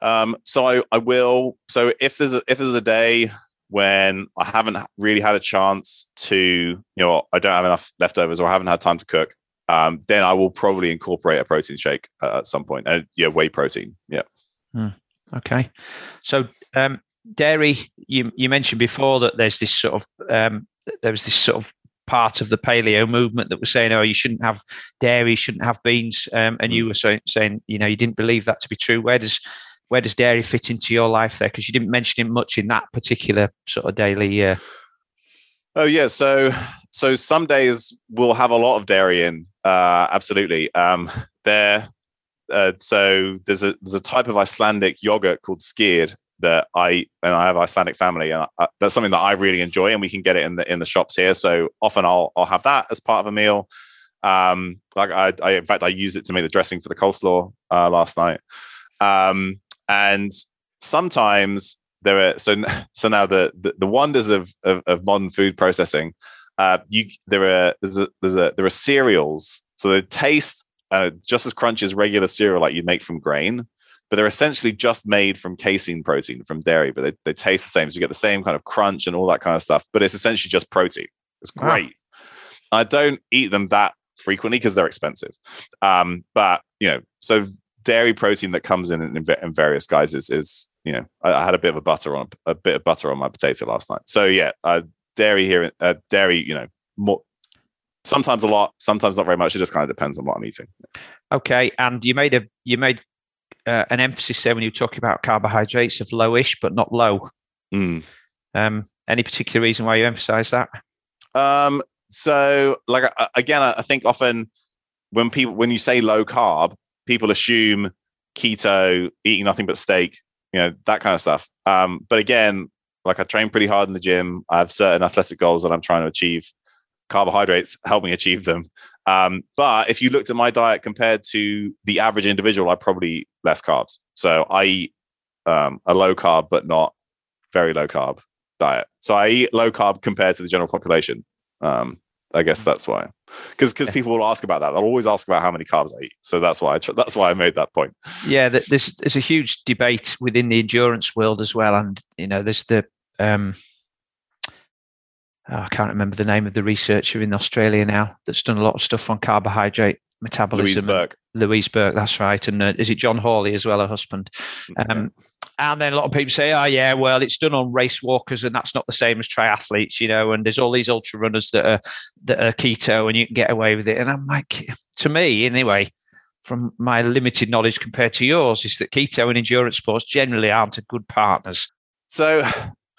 Um, so I, I will. So if there's a, if there's a day when I haven't really had a chance to, you know, I don't have enough leftovers or I haven't had time to cook, um, then I will probably incorporate a protein shake uh, at some point. And yeah, whey protein. Yeah. Hmm. Okay. So um, dairy, you you mentioned before that there's this sort of um, there was this sort of part of the paleo movement that was saying, oh, you shouldn't have dairy, you shouldn't have beans, um, and you hmm. were so, saying, you know, you didn't believe that to be true. Where does where does dairy fit into your life there? Because you didn't mention it much in that particular sort of daily. Uh... Oh yeah, so so some days we'll have a lot of dairy in uh, absolutely. Um, there, uh, so there's a there's a type of Icelandic yogurt called skyr that I and I have Icelandic family, and I, that's something that I really enjoy, and we can get it in the in the shops here. So often I'll I'll have that as part of a meal. Um, like I, I, in fact, I used it to make the dressing for the coleslaw uh, last night. Um, and sometimes there are so so now the the, the wonders of, of, of modern food processing. Uh, you there are there's a, there's a there are cereals, so they taste uh, just as crunchy as regular cereal like you make from grain, but they're essentially just made from casein protein from dairy, but they, they taste the same. So you get the same kind of crunch and all that kind of stuff, but it's essentially just protein. It's great. Wow. I don't eat them that frequently because they're expensive. Um, but you know, so dairy protein that comes in in, in various guises is, you know, I, I, had a bit of a butter on a bit of butter on my potato last night. So yeah, uh, dairy here, uh, dairy, you know, more sometimes a lot, sometimes not very much. It just kind of depends on what I'm eating. Okay, and you made a you made uh, an emphasis there when you talking about carbohydrates of lowish but not low. Mm. Um, any particular reason why you emphasize that? Um, so, like again, I think often when people when you say low carb, people assume keto, eating nothing but steak, you know, that kind of stuff. Um, but again, like I train pretty hard in the gym. I have certain athletic goals that I'm trying to achieve. Carbohydrates help me achieve them. Um, but if you looked at my diet compared to the average individual, I probably less carbs. So I eat um, a low carb, but not very low carb diet. So I eat low carb compared to the general population. Um, I guess that's why, because because people will ask about that. They'll always ask about how many carbs I eat. So that's why I tr- that's why I made that point. Yeah, there's there's a huge debate within the endurance world as well, and you know there's the um, oh, I can't remember the name of the researcher in Australia now that's done a lot of stuff on carbohydrate metabolism. Louise Burke. Louise Burke, that's right. And uh, is it John Hawley as well, her husband? Um, and then a lot of people say, oh, yeah, well, it's done on race walkers and that's not the same as triathletes, you know, and there's all these ultra runners that are, that are keto and you can get away with it. And I'm like, to me, anyway, from my limited knowledge compared to yours, is that keto and endurance sports generally aren't a good partners. So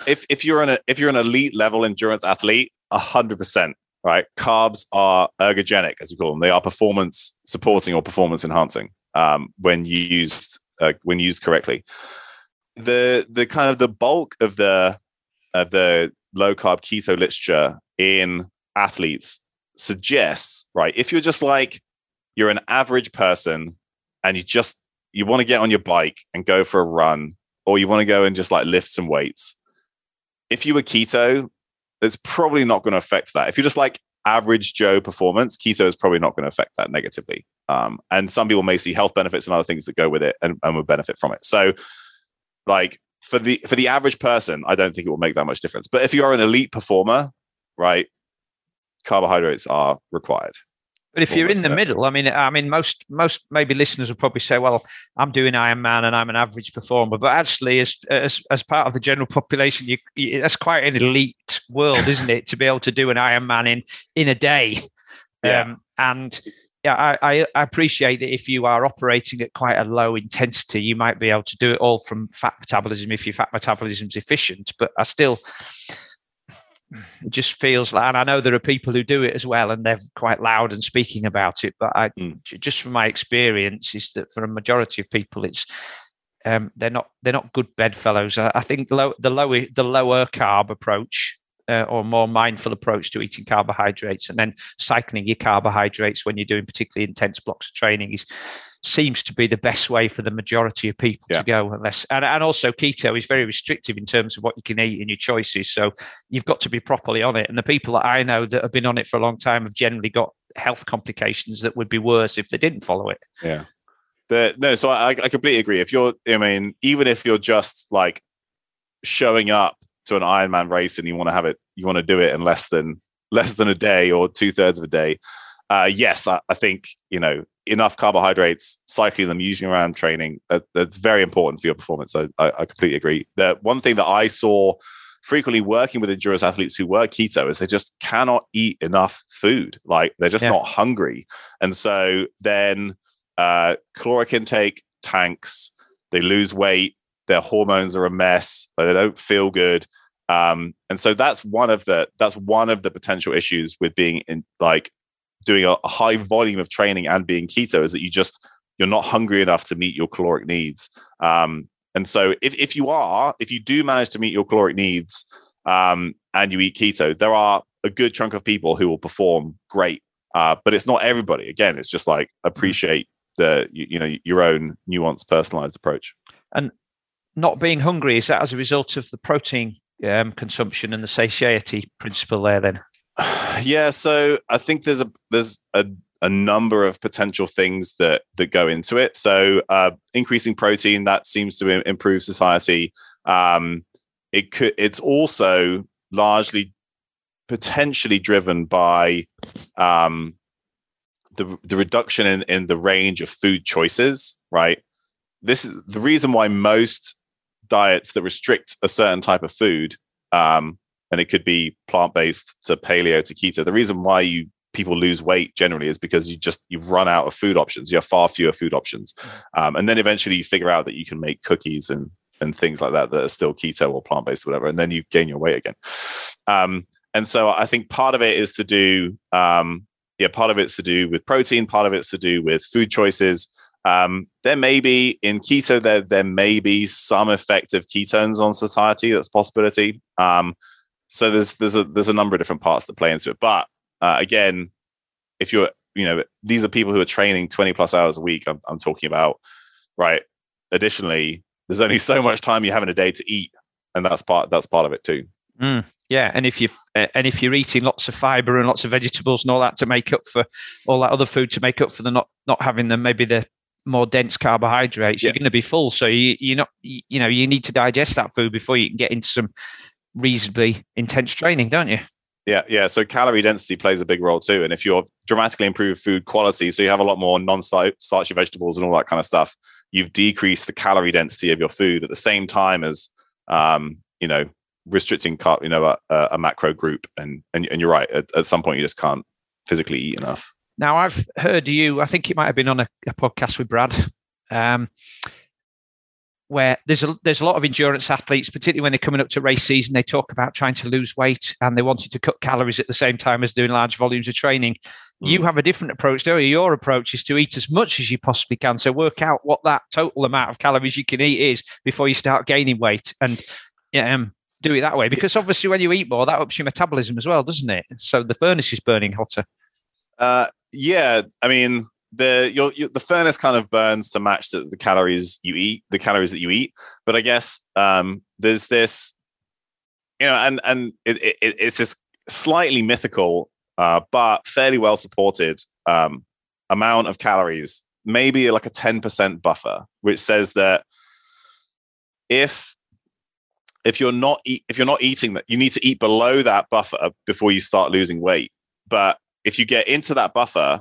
if, if you're an, if you're an elite level endurance athlete, hundred percent, right? Carbs are ergogenic, as we call them. They are performance supporting or performance enhancing um, when used, uh, when used correctly the the kind of the bulk of the of the low carb keto literature in athletes suggests right if you're just like you're an average person and you just you want to get on your bike and go for a run or you want to go and just like lift some weights if you were keto it's probably not going to affect that. If you're just like average joe performance keto is probably not going to affect that negatively. Um, and some people may see health benefits and other things that go with it and, and will benefit from it. So like for the for the average person, I don't think it will make that much difference. But if you are an elite performer, right, carbohydrates are required. But if you're in the middle, I mean, I mean, most most maybe listeners will probably say, "Well, I'm doing Ironman and I'm an average performer," but actually, as as, as part of the general population, you, you, that's quite an elite world, isn't it? To be able to do an Ironman in in a day, yeah. Um, and yeah, I, I, appreciate that if you are operating at quite a low intensity, you might be able to do it all from fat metabolism if your fat metabolism is efficient. But I still, it just feels like, and I know there are people who do it as well, and they're quite loud and speaking about it. But I, mm. just from my experience, is that for a majority of people, it's um, they're not they're not good bedfellows. I, I think low, the lower the lower carb approach uh, or more mindful approach to eating carbohydrates and then cycling your carbohydrates when you're doing particularly intense blocks of training is seems to be the best way for the majority of people yeah. to go unless and, and also keto is very restrictive in terms of what you can eat and your choices so you've got to be properly on it and the people that i know that have been on it for a long time have generally got health complications that would be worse if they didn't follow it. Yeah. The, no so I, I completely agree. If you're i mean even if you're just like showing up to an Ironman race and you want to have it, you want to do it in less than less than a day or two thirds of a day. Uh, yes, I, I, think you know enough carbohydrates, cycling them, using around training. That, that's very important for your performance. I, I, I completely agree. The one thing that I saw frequently working with endurance athletes who were keto is they just cannot eat enough food. Like they're just yeah. not hungry, and so then uh, caloric intake tanks. They lose weight. Their hormones are a mess. They don't feel good. Um, and so that's one of the that's one of the potential issues with being in like doing a, a high volume of training and being keto is that you just you're not hungry enough to meet your caloric needs. Um, and so if, if you are, if you do manage to meet your caloric needs um, and you eat keto, there are a good chunk of people who will perform great Uh, but it's not everybody. Again, it's just like appreciate the you, you know your own nuanced, personalized approach. And not being hungry is that as a result of the protein um, consumption and the satiety principle there? Then, yeah. So I think there's a there's a a number of potential things that that go into it. So uh, increasing protein that seems to improve satiety. Um, it could. It's also largely potentially driven by um, the the reduction in, in the range of food choices. Right. This is the reason why most diets that restrict a certain type of food, um, and it could be plant based to paleo to keto. The reason why you people lose weight generally is because you just you've run out of food options. You have far fewer food options, um, and then eventually you figure out that you can make cookies and and things like that that are still keto or plant based or whatever, and then you gain your weight again. Um, and so I think part of it is to do, um, yeah, part of it's to do with protein, part of it's to do with food choices. Um, there may be in keto there there may be some effect of ketones on satiety. That's possibility. Um, so there's there's a there's a number of different parts that play into it. But uh, again, if you're you know these are people who are training 20 plus hours a week. I'm, I'm talking about right. Additionally, there's only so much time you have in a day to eat, and that's part that's part of it too. Mm, yeah, and if you and if you're eating lots of fiber and lots of vegetables and all that to make up for all that other food to make up for the not not having them maybe the more dense carbohydrates, yeah. you're going to be full. So you you're not you know you need to digest that food before you can get into some reasonably intense training, don't you? Yeah, yeah. So calorie density plays a big role too. And if you're dramatically improve food quality, so you have a lot more non-starchy vegetables and all that kind of stuff, you've decreased the calorie density of your food at the same time as um, you know restricting car- you know a, a, macro group. And and, and you're right. At, at some point, you just can't physically eat enough. Now, I've heard you. I think it might have been on a, a podcast with Brad. Um, where there's a there's a lot of endurance athletes, particularly when they're coming up to race season, they talk about trying to lose weight and they wanted to cut calories at the same time as doing large volumes of training. Mm. You have a different approach, don't you? Your approach is to eat as much as you possibly can. So work out what that total amount of calories you can eat is before you start gaining weight, and yeah, um, do it that way. Because obviously, when you eat more, that ups your metabolism as well, doesn't it? So the furnace is burning hotter. Uh, yeah, I mean, the your, your, the furnace kind of burns to match the, the, calories you eat, the calories that you eat. But I guess um, there's this, you know, and and it, it, it's this slightly mythical, uh, but fairly well supported um, amount of calories, maybe like a ten percent buffer, which says that if if you're not eat, if you're not eating that, you need to eat below that buffer before you start losing weight. But if you get into that buffer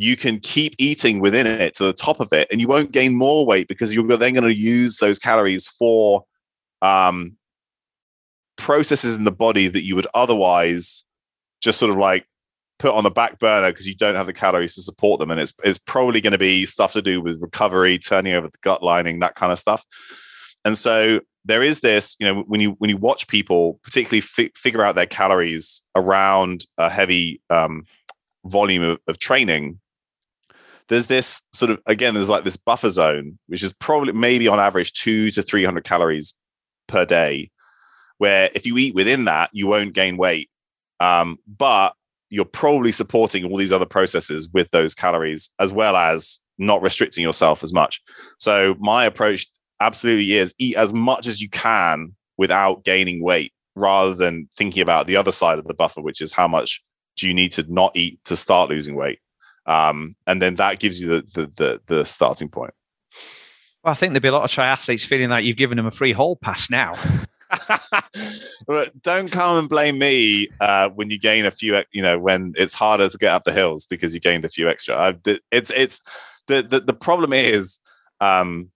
you can keep eating within it to the top of it and you won't gain more weight because you're then going to use those calories for um, processes in the body that you would otherwise just sort of like put on the back burner because you don't have the calories to support them. And it's, it's probably going to be stuff to do with recovery turning over the gut lining that kind of stuff. And so there is this you know when you when you watch people particularly fi- figure out their calories around a heavy um, volume of, of training there's this sort of again there's like this buffer zone which is probably maybe on average 2 to 300 calories per day where if you eat within that you won't gain weight. Um, but you're probably supporting all these other processes with those calories as well as not restricting yourself as much. So my approach absolutely is eat as much as you can without gaining weight rather than thinking about the other side of the buffer which is how much do you need to not eat to start losing weight um, and then that gives you the, the the the, starting point. Well, I think there'd be a lot of triathletes feeling like you've given them a free hall pass now. don't come and blame me uh, when you gain a few, you know, when it's harder to get up the hills because you gained a few extra. I, it's it's the, the the problem is, um,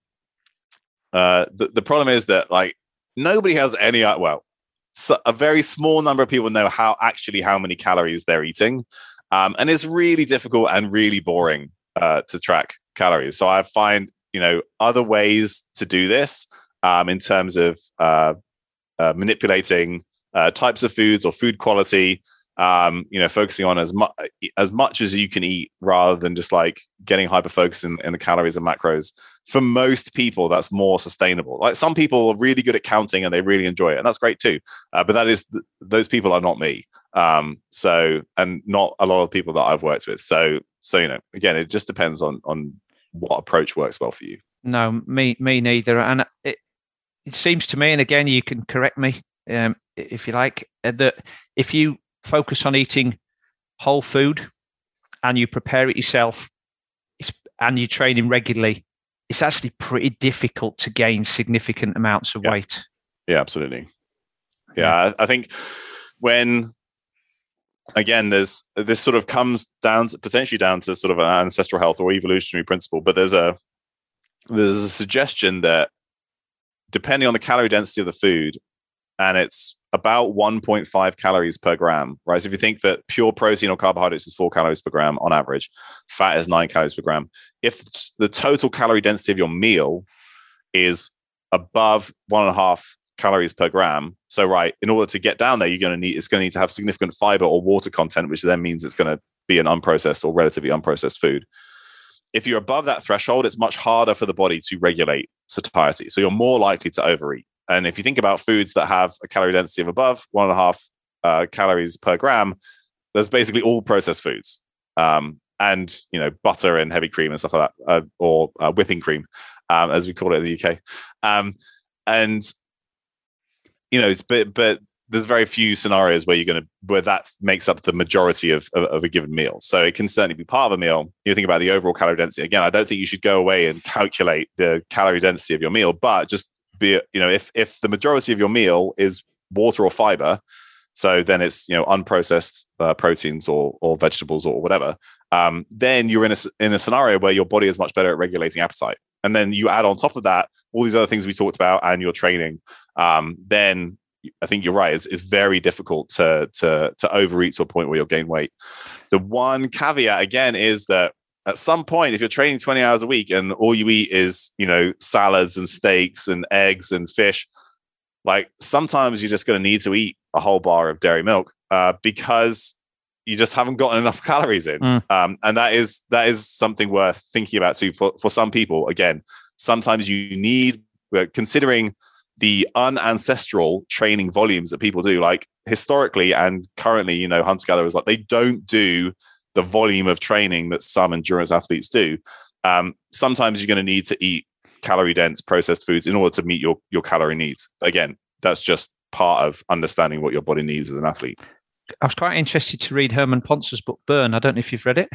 uh, the the problem is that like nobody has any uh, well, so a very small number of people know how actually how many calories they're eating. Um, and it's really difficult and really boring uh, to track calories. So I find you know other ways to do this um, in terms of uh, uh, manipulating uh, types of foods or food quality. Um, you know, focusing on as much as much as you can eat rather than just like getting hyper focused in, in the calories and macros. For most people, that's more sustainable. Like some people are really good at counting and they really enjoy it, and that's great too. Uh, but that is th- those people are not me. Um, so, and not a lot of people that I've worked with. So, so you know, again, it just depends on on what approach works well for you. No, me me neither. And it it seems to me, and again, you can correct me um, if you like, uh, that if you focus on eating whole food and you prepare it yourself and you're training regularly, it's actually pretty difficult to gain significant amounts of yeah. weight. Yeah, absolutely. Yeah, yeah, I think when again there's this sort of comes down to potentially down to sort of an ancestral health or evolutionary principle, but there's a there's a suggestion that depending on the calorie density of the food, and it's about 1.5 calories per gram, right? So if you think that pure protein or carbohydrates is four calories per gram on average, fat is nine calories per gram. If the total calorie density of your meal is above one and a half calories per gram, so right, in order to get down there, you're going to need it's going to need to have significant fiber or water content, which then means it's going to be an unprocessed or relatively unprocessed food. If you're above that threshold, it's much harder for the body to regulate satiety. So you're more likely to overeat. And if you think about foods that have a calorie density of above one and a half uh, calories per gram, there's basically all processed foods. Um, and you know butter and heavy cream and stuff like that, uh, or uh, whipping cream, um, as we call it in the UK. Um, and you know, but but there's very few scenarios where you're going to where that makes up the majority of, of, of, a given meal. So it can certainly be part of a meal. You think about the overall calorie density. Again, I don't think you should go away and calculate the calorie density of your meal, but just be you know if if the majority of your meal is water or fiber, so then it's you know unprocessed uh, proteins or or vegetables or whatever. Um, then you're in a in a scenario where your body is much better at regulating appetite, and then you add on top of that all these other things we talked about and your training. Um, then I think you're right. It's, it's very difficult to to to overeat to a point where you'll gain weight. The one caveat again is that at some point, if you're training 20 hours a week and all you eat is, you know, salads and steaks and eggs and fish, like sometimes you're just going to need to eat a whole bar of dairy milk uh, because you just haven't gotten enough calories in. Mm. Um, and that is that is something worth thinking about too for, for some people. Again, sometimes you need considering the unancestral training volumes that people do, like historically and currently, you know, hunter gatherers, like they don't do the volume of training that some endurance athletes do. Um, sometimes you're going to need to eat calorie dense processed foods in order to meet your your calorie needs. Again, that's just part of understanding what your body needs as an athlete. I was quite interested to read Herman Pontzer's book Burn. I don't know if you've read it.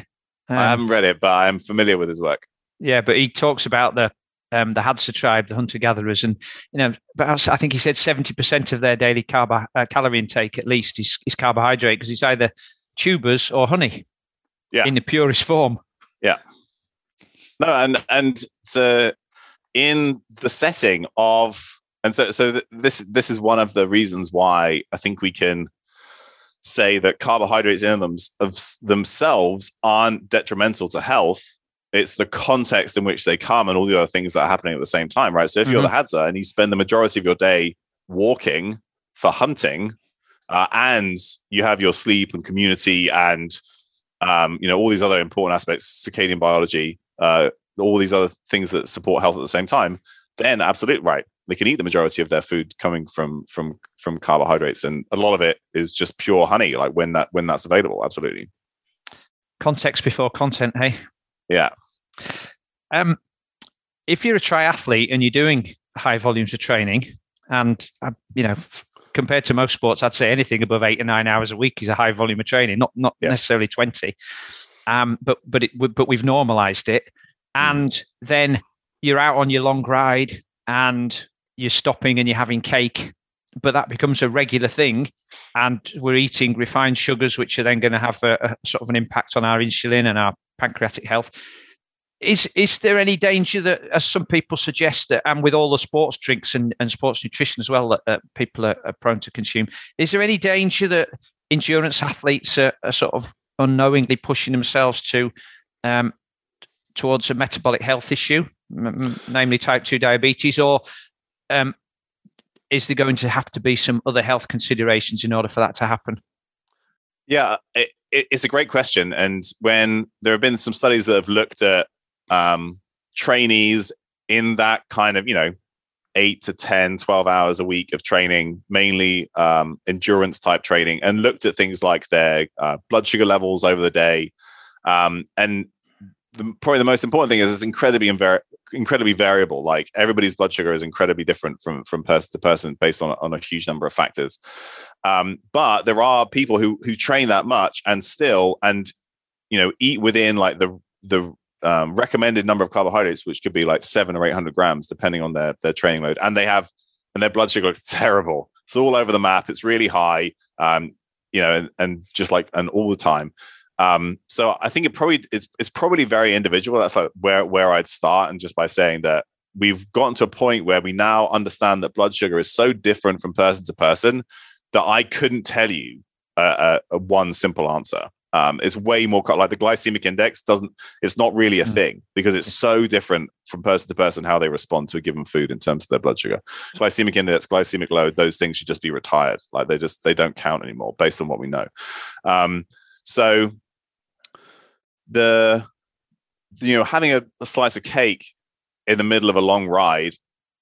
Um, I haven't read it, but I'm familiar with his work. Yeah, but he talks about the um, the Hadza tribe, the hunter gatherers, and you know, but I think he said seventy percent of their daily carb uh, calorie intake, at least, is, is carbohydrate because it's either tubers or honey yeah. in the purest form. Yeah. No, and and so in the setting of and so so th- this this is one of the reasons why I think we can say that carbohydrates in them of themselves aren't detrimental to health. It's the context in which they come and all the other things that are happening at the same time, right? So if mm-hmm. you're the Hadza and you spend the majority of your day walking for hunting, uh, and you have your sleep and community and um, you know, all these other important aspects, circadian biology, uh, all these other things that support health at the same time, then absolutely right. They can eat the majority of their food coming from from from carbohydrates, and a lot of it is just pure honey. Like when that when that's available, absolutely. Context before content, hey. Yeah. Um, if you're a triathlete and you're doing high volumes of training, and uh, you know compared to most sports, I'd say anything above eight or nine hours a week is a high volume of training, not not yes. necessarily twenty. Um, but but it, but we've normalised it, and mm. then you're out on your long ride and you're stopping and you're having cake, but that becomes a regular thing, and we're eating refined sugars, which are then going to have a, a sort of an impact on our insulin and our pancreatic health is is there any danger that, as some people suggest, that and with all the sports drinks and, and sports nutrition as well that uh, people are, are, prone to consume, is there any danger that endurance athletes are, are sort of unknowingly pushing themselves to um, towards a metabolic health issue, m- namely type two diabetes, or um, is there going to have to be some other health considerations in order for that to happen? Yeah, it, it's a great question. And when there have been some studies that have looked at um, trainees in that kind of you know eight to 10, 12 hours a week of training, mainly um, endurance type training, and looked at things like their uh, blood sugar levels over the day. Um, and the, probably the most important thing is it's incredibly invari- incredibly variable. Like everybody's blood sugar is incredibly different from from person to person based on on a huge number of factors. Um, but there are people who who train that much and still and you know eat within like the the um, recommended number of carbohydrates, which could be like seven or eight hundred grams, depending on their their training load, and they have and their blood sugar looks terrible. It's all over the map. It's really high, um, you know, and, and just like and all the time. Um, so I think it probably it's, it's probably very individual. That's like where where I'd start, and just by saying that we've gotten to a point where we now understand that blood sugar is so different from person to person that I couldn't tell you a, a, a one simple answer. Um, it's way more like the glycemic index doesn't. It's not really a mm. thing because it's so different from person to person how they respond to a given food in terms of their blood sugar. Glycemic index, glycemic load, those things should just be retired. Like they just they don't count anymore based on what we know. Um, so the you know having a, a slice of cake in the middle of a long ride,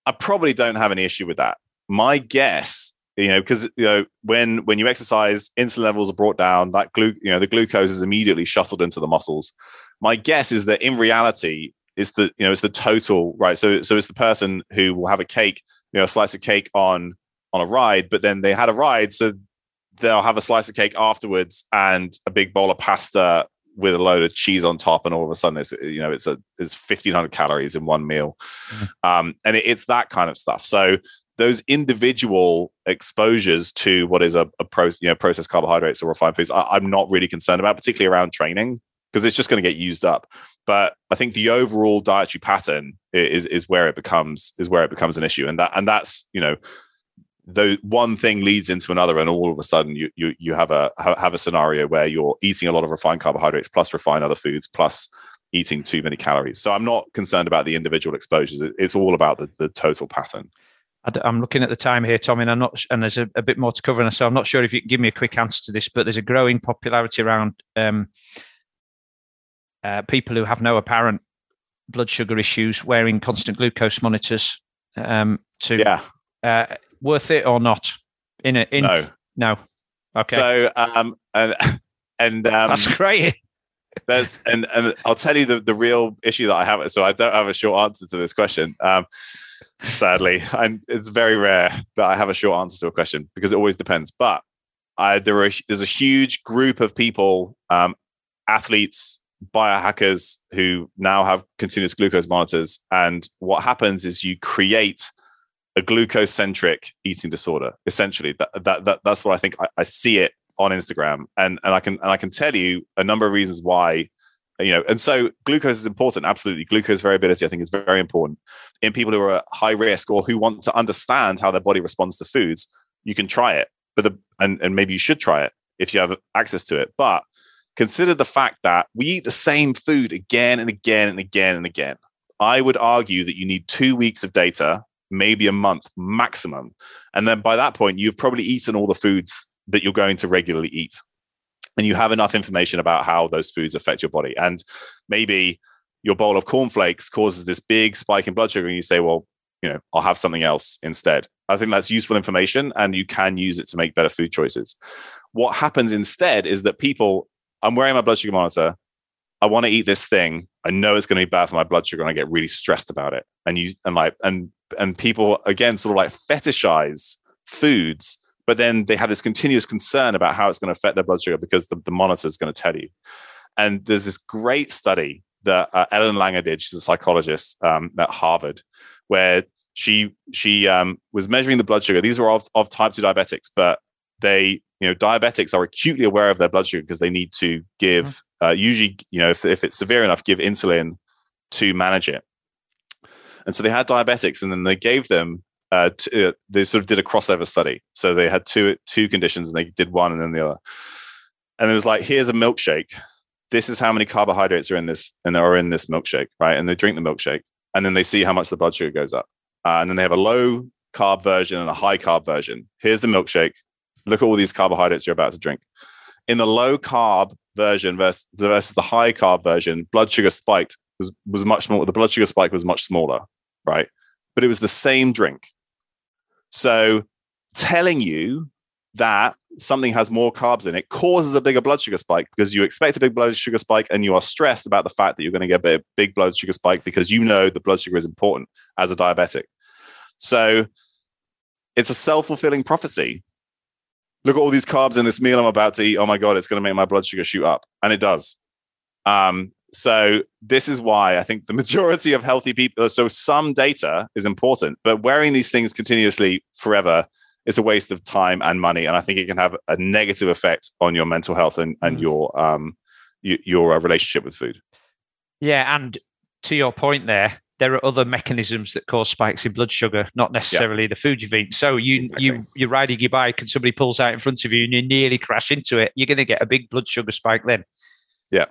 I probably don't have any issue with that. My guess you know because you know when when you exercise insulin levels are brought down that glu- you know the glucose is immediately shuttled into the muscles my guess is that in reality it's the you know it's the total right so so it's the person who will have a cake you know a slice of cake on on a ride but then they had a ride so they'll have a slice of cake afterwards and a big bowl of pasta with a load of cheese on top, and all of a sudden it's you know it's a it's fifteen hundred calories in one meal, mm-hmm. um, and it, it's that kind of stuff. So those individual exposures to what is a, a pro, you know, processed carbohydrates or refined foods, I, am not really concerned about, particularly around training, because it's just going to get used up. But I think the overall dietary pattern is is where it becomes is where it becomes an issue, and that and that's you know, the one thing leads into another, and all of a sudden you you you have a have a scenario where you're eating a lot of refined carbohydrates plus refined other foods plus eating too many calories. So I'm not concerned about the individual exposures. It's all about the, the total pattern. I'm looking at the time here, Tommy, and I'm not, and there's a, a, bit more to cover. And so I'm not sure if you can give me a quick answer to this, but there's a growing popularity around um, uh, people who have no apparent blood sugar issues wearing constant glucose monitors. Um, to yeah, uh, worth it or not? In it, in no, no. Okay. So um, and and um, that's great. There's and and I'll tell you the the real issue that I have. So I don't have a short answer to this question. Um, sadly. And it's very rare that I have a short answer to a question because it always depends. But I, there are there's a huge group of people, um, athletes, biohackers who now have continuous glucose monitors. And what happens is you create a glucose centric eating disorder. Essentially, that, that, that that's what I think. I, I see it on Instagram, and and I can and I can tell you a number of reasons why you know and so glucose is important absolutely. Glucose variability i think is very important. In people who are at high risk or who want to understand how their body responds to foods you can try it but the and, and maybe you should try it if you have access to it. But consider the fact that we eat the same food again and again and again and again. I would argue that you need two weeks of data maybe a month maximum. And then by that point you've probably eaten all the foods that you're going to regularly eat and you have enough information about how those foods affect your body. And maybe your bowl of cornflakes causes this big spike in blood sugar, and you say, well, you know, I'll have something else instead. I think that's useful information, and you can use it to make better food choices. What happens instead is that people, I'm wearing my blood sugar monitor. I want to eat this thing. I know it's going to be bad for my blood sugar, and I get really stressed about it. And you and like and and people again sort of like fetishize foods but then they have this continuous concern about how it's going to affect their blood sugar because the, the monitor is going to tell you. And there's this great study that uh, Ellen Langer did. She's a psychologist um, at Harvard, where she she um, was measuring the blood sugar. These were of, of type two diabetics, but they you know diabetics are acutely aware of their blood sugar because they need to give mm-hmm. uh, usually you know if, if it's severe enough give insulin to manage it and so they had diabetics and then they gave them uh, uh, they sort of did a crossover study. So they had two two conditions, and they did one and then the other. And it was like, here's a milkshake. This is how many carbohydrates are in this, and are in this milkshake, right? And they drink the milkshake, and then they see how much the blood sugar goes up. Uh, and then they have a low carb version and a high carb version. Here's the milkshake. Look at all these carbohydrates you're about to drink. In the low carb version versus, versus the high carb version, blood sugar spiked was was much more. The blood sugar spike was much smaller, right? but it was the same drink. So telling you that something has more carbs in it causes a bigger blood sugar spike because you expect a big blood sugar spike and you are stressed about the fact that you're going to get a big blood sugar spike because you know the blood sugar is important as a diabetic. So it's a self-fulfilling prophecy. Look at all these carbs in this meal I'm about to eat. Oh my god, it's going to make my blood sugar shoot up, and it does. Um, so this is why I think the majority of healthy people. So some data is important, but wearing these things continuously forever is a waste of time and money, and I think it can have a negative effect on your mental health and and mm. your um your, your uh, relationship with food. Yeah, and to your point there, there are other mechanisms that cause spikes in blood sugar, not necessarily yeah. the food you've eaten. So you exactly. you you're riding your bike and somebody pulls out in front of you and you nearly crash into it. You're going to get a big blood sugar spike then. Yeah.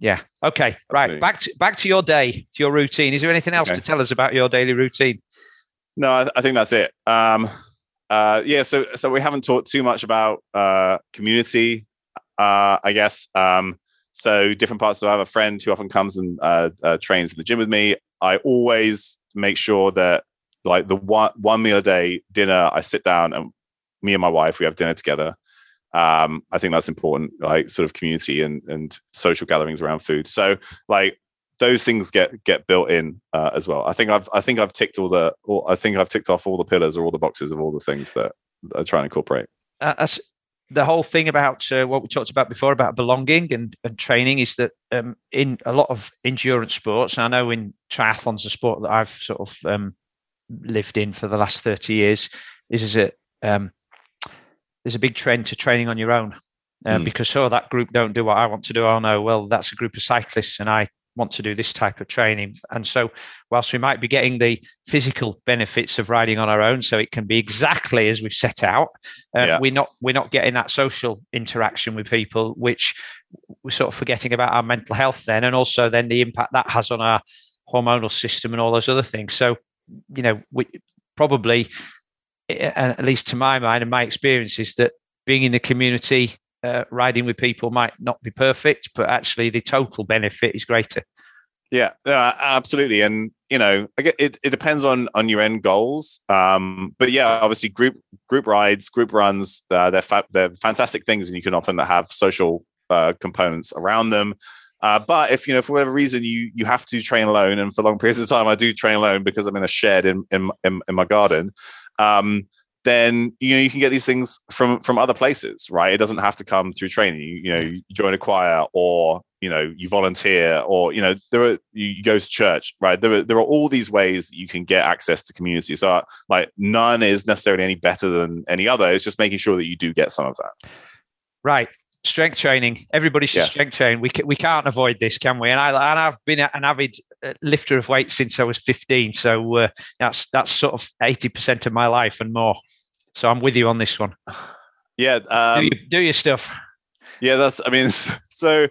Yeah. Okay. Absolutely. Right. Back to back to your day, to your routine. Is there anything else okay. to tell us about your daily routine? No, I, I think that's it. Um, uh, yeah. So so we haven't talked too much about uh, community. Uh, I guess. Um, so different parts. So I have a friend who often comes and uh, uh, trains in the gym with me. I always make sure that like the one one meal a day dinner, I sit down and me and my wife we have dinner together. Um, I think that's important, like sort of community and and social gatherings around food. So like those things get get built in uh, as well. I think I've I think I've ticked all the I think I've ticked off all the pillars or all the boxes of all the things that I try and incorporate. Uh, the whole thing about uh, what we talked about before about belonging and, and training is that um, in a lot of endurance sports, I know in triathlons, a sport that I've sort of um, lived in for the last 30 years, is, is a, um, there's a big trend to training on your own. mm. Because so that group don't do what I want to do. Oh no, well that's a group of cyclists, and I want to do this type of training. And so, whilst we might be getting the physical benefits of riding on our own, so it can be exactly as we've set out, uh, yeah. we're not we're not getting that social interaction with people, which we're sort of forgetting about our mental health then, and also then the impact that has on our hormonal system and all those other things. So, you know, we probably, at least to my mind and my experience, is that being in the community uh, riding with people might not be perfect, but actually the total benefit is greater. Yeah, absolutely, and you know, it, it depends on on your end goals. Um, but yeah, obviously, group group rides, group runs, uh, they're fa- they're fantastic things, and you can often have social uh, components around them. Uh, but if you know for whatever reason you you have to train alone, and for long periods of time I do train alone because I'm in a shed in in in, in my garden. Um, then you know you can get these things from from other places right? It doesn't have to come through training. You, you know you join a choir or you know you volunteer or you know there are you go to church right? There are, there are all these ways that you can get access to community. So like none is necessarily any better than any other. It's just making sure that you do get some of that. Right strength training. Everybody should yes. strength train. We, can, we can't avoid this can we? And, I, and i've been an avid uh, lifter of weights since i was 15 so uh, that's that's sort of 80% of my life and more. So i'm with you on this one. Yeah um, do, your, do your stuff. yeah that's i mean so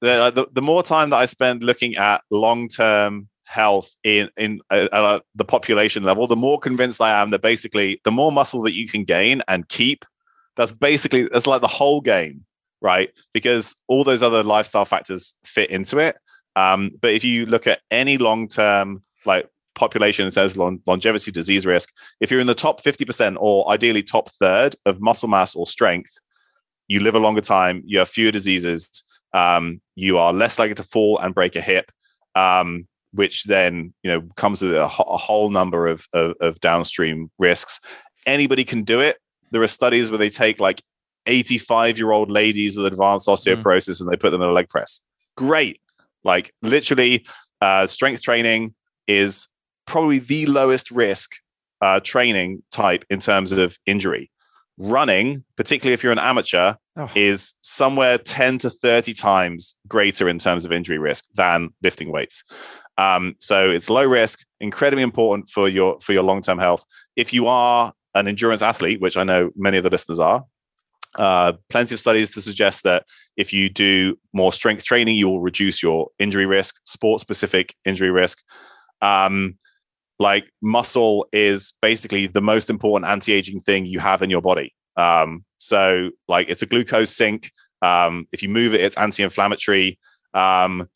the, the, the more time that i spend looking at long-term health in in uh, uh, the population level the more convinced i am that basically the more muscle that you can gain and keep that's basically that's like the whole game right? Because all those other lifestyle factors fit into it. Um, but if you look at any long term, like population, it says long- longevity, disease risk, if you're in the top 50% or ideally top third of muscle mass or strength, you live a longer time, you have fewer diseases, um, you are less likely to fall and break a hip. Um, which then you know comes with a, a whole number of, of, of downstream risks. Anybody can do it. There are studies where they take like 85 year old ladies with advanced osteoporosis mm. and they put them in a leg press. Great. Like literally, uh, strength training is probably the lowest risk uh, training type in terms of injury. Running, particularly if you're an amateur, oh. is somewhere 10 to 30 times greater in terms of injury risk than lifting weights. Um, so it's low risk, incredibly important for your for your long term health. If you are an endurance athlete, which I know many of the listeners are, uh, plenty of studies to suggest that if you do more strength training, you will reduce your injury risk, sport specific injury risk. Um, like muscle is basically the most important anti aging thing you have in your body. Um, so, like, it's a glucose sink. Um, if you move it, it's anti inflammatory. Um,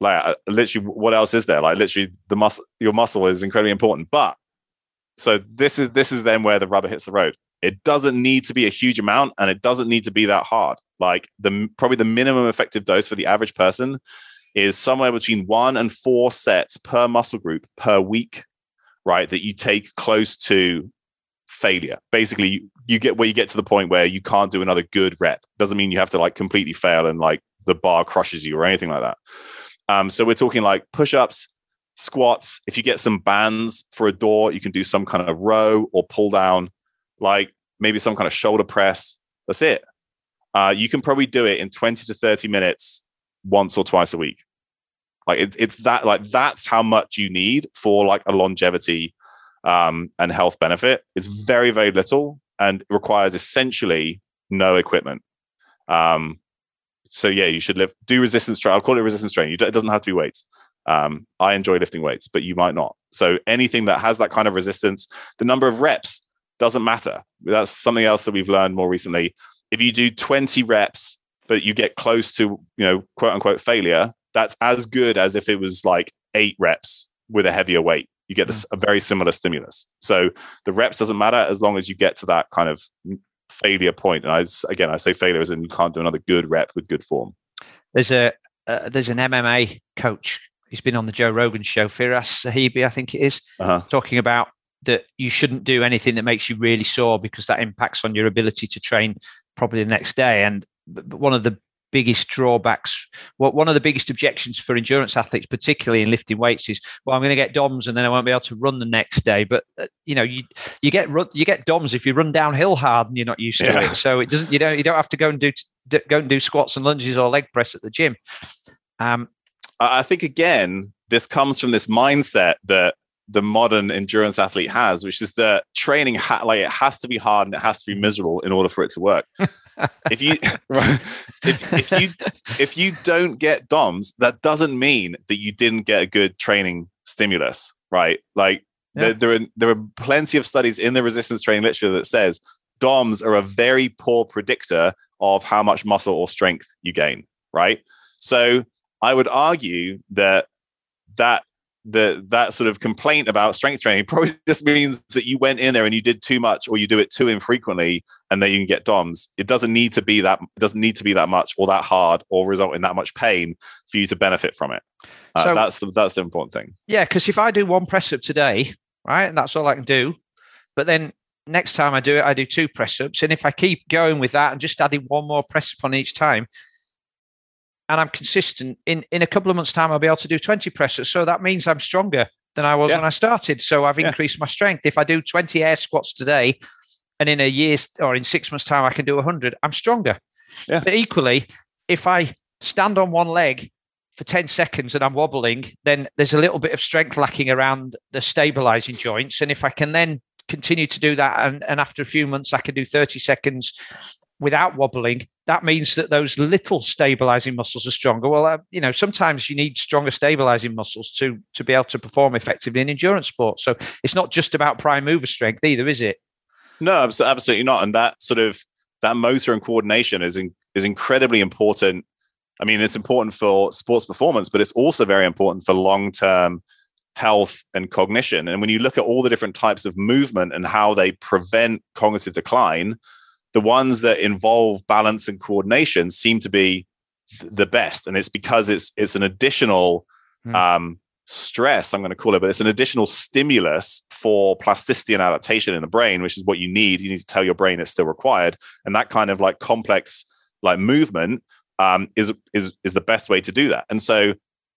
like uh, literally what else is there like literally the muscle your muscle is incredibly important but so this is this is then where the rubber hits the road it doesn't need to be a huge amount and it doesn't need to be that hard. Like the probably the minimum effective dose for the average person is somewhere between one and four sets per muscle group per week right that you take close to failure. Basically you, you get where you get to the point where you can't do another good rep. Doesn't mean you have to like completely fail and like the bar crushes you or anything like that. Um, so we're talking like push-ups, squats. If you get some bands for a door, you can do some kind of row or pull down, like maybe some kind of shoulder press. That's it. Uh, you can probably do it in 20 to 30 minutes once or twice a week. Like it, it's that like that's how much you need for like a longevity um, and health benefit. It's very very little and requires essentially no equipment. Um, so yeah, you should live do resistance training. I'll call it resistance training. it doesn't have to be weights. Um, I enjoy lifting weights, but you might not. So anything that has that kind of resistance, the number of reps doesn't matter. That's something else that we've learned more recently. If you do 20 reps, but you get close to, you know, quote unquote failure, that's as good as if it was like eight reps with a heavier weight. You get this, a very similar stimulus. So the reps doesn't matter as long as you get to that kind of failure point. And I again, I say failure as in you can't do another good rep with good form. There's a uh, there's an MMA coach. He's been on the Joe Rogan show, Firas Zahabi, I think it is, uh-huh. talking about that you shouldn't do anything that makes you really sore because that impacts on your ability to train probably the next day. And one of the biggest drawbacks what one of the biggest objections for endurance athletes particularly in lifting weights is well i'm going to get doms and then i won't be able to run the next day but uh, you know you you get you get doms if you run downhill hard and you're not used to yeah. it so it doesn't you don't you don't have to go and do go and do squats and lunges or leg press at the gym um i think again this comes from this mindset that the modern endurance athlete has, which is that training ha- like it has to be hard and it has to be miserable in order for it to work. if you if, if you if you don't get DOMs, that doesn't mean that you didn't get a good training stimulus, right? Like yeah. there, there are there are plenty of studies in the resistance training literature that says DOMs are a very poor predictor of how much muscle or strength you gain, right? So I would argue that that the that sort of complaint about strength training probably just means that you went in there and you did too much or you do it too infrequently and then you can get DOMs. It doesn't need to be that it doesn't need to be that much or that hard or result in that much pain for you to benefit from it. Uh, so, that's the that's the important thing. Yeah, because if I do one press up today, right, and that's all I can do, but then next time I do it, I do two press ups, and if I keep going with that and just adding one more press up on each time, and I'm consistent, in in a couple of months' time, I'll be able to do 20 presses. So that means I'm stronger than I was yeah. when I started. So I've yeah. increased my strength. If I do 20 air squats today, and in a year's or in six months' time I can do 100, I'm stronger. Yeah. But equally, if I stand on one leg for 10 seconds and I'm wobbling, then there's a little bit of strength lacking around the stabilizing joints. And if I can then continue to do that, and, and after a few months, I can do 30 seconds without wobbling, that means that those little stabilizing muscles are stronger. Well, uh, you know, sometimes you need stronger stabilizing muscles to to be able to perform effectively in endurance sports. So it's not just about prime mover strength either, is it? No, absolutely not. And that sort of that motor and coordination is in, is incredibly important. I mean, it's important for sports performance, but it's also very important for long term health and cognition. And when you look at all the different types of movement and how they prevent cognitive decline, the ones that involve balance and coordination seem to be the best. And it's because it's it's an additional mm. um, stress i'm going to call it but it's an additional stimulus for plasticity and adaptation in the brain which is what you need. You need to tell your brain it's still required. And that kind of like complex like movement um, is is is the best way to do that. And so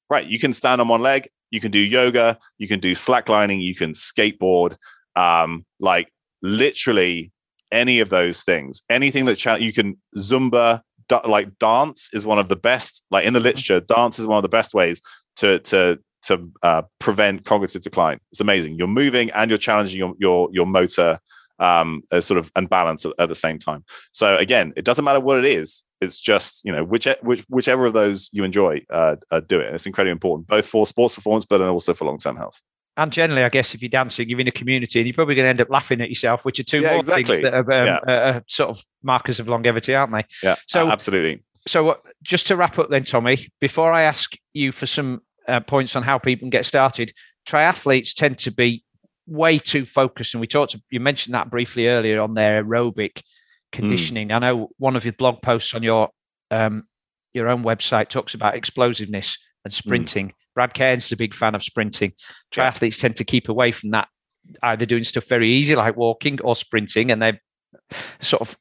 right you can stand on one leg you can do yoga you can do slacklining you can skateboard um, like literally any of those things, anything that cha- you can Zumba, da- like dance is one of the best. Like in the mm-hmm. literature, dance is one of the best ways to to to uh, prevent cognitive decline. It's amazing. You're moving and you're challenging your your your motor um, uh, sort of and balance at, at, the same time. So again, it doesn't matter what it is. It's just you know which, which whichever of those you enjoy, uh, uh, do it. And it's incredibly important both for sports performance, but also for long term health and generally, I guess if you're dancing, you're in a community, and you're probably going to end up laughing at yourself, which are two yeah, more exactly. things that are, um, yeah. are, sort of markers of longevity, aren't they? Yeah, so absolutely. so uh, just to wrap up then, Tommy, before I ask you for some uh, points on how people can get started, triathletes tend to be way too focused, and we talked. You mentioned that briefly earlier on their aerobic conditioning. Mm. I know one of your blog posts on your um, your own website talks about explosiveness and hmm. sprinting. Mm. Brad Kearns is a big fan of sprinting. Triathletes yeah. tend to keep away from that, either doing stuff very easy like walking or sprinting, and they're sort of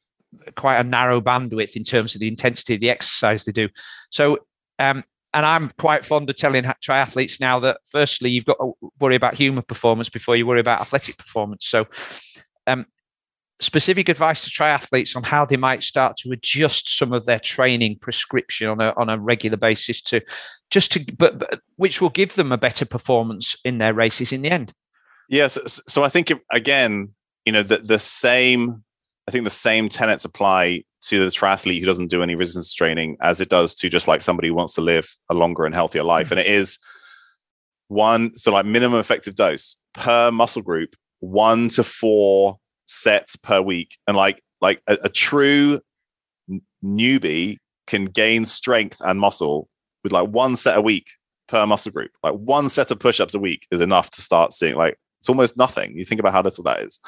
quite a narrow bandwidth in terms of the intensity of the exercise they do. So, um, and I'm quite fond of telling triathletes now that firstly, you've got to worry about human performance before you worry about athletic performance. So, um, specific advice to triathletes on how they might start to adjust some of their training prescription on a on a regular basis to just to but, but which will give them a better performance in their races in the end. Yes, so I think again, you know, the the same I think the same tenets apply to the triathlete who doesn't do any resistance training as it does to just like somebody who wants to live a longer and healthier life. Mm-hmm. And it is one, so like minimum effective dose per muscle group, one to four sets per week and like like a, a true newbie can gain strength and muscle with like one set a week per muscle group. Like one set of push-ups a week is enough to start seeing like it's almost nothing. You think about how little that is.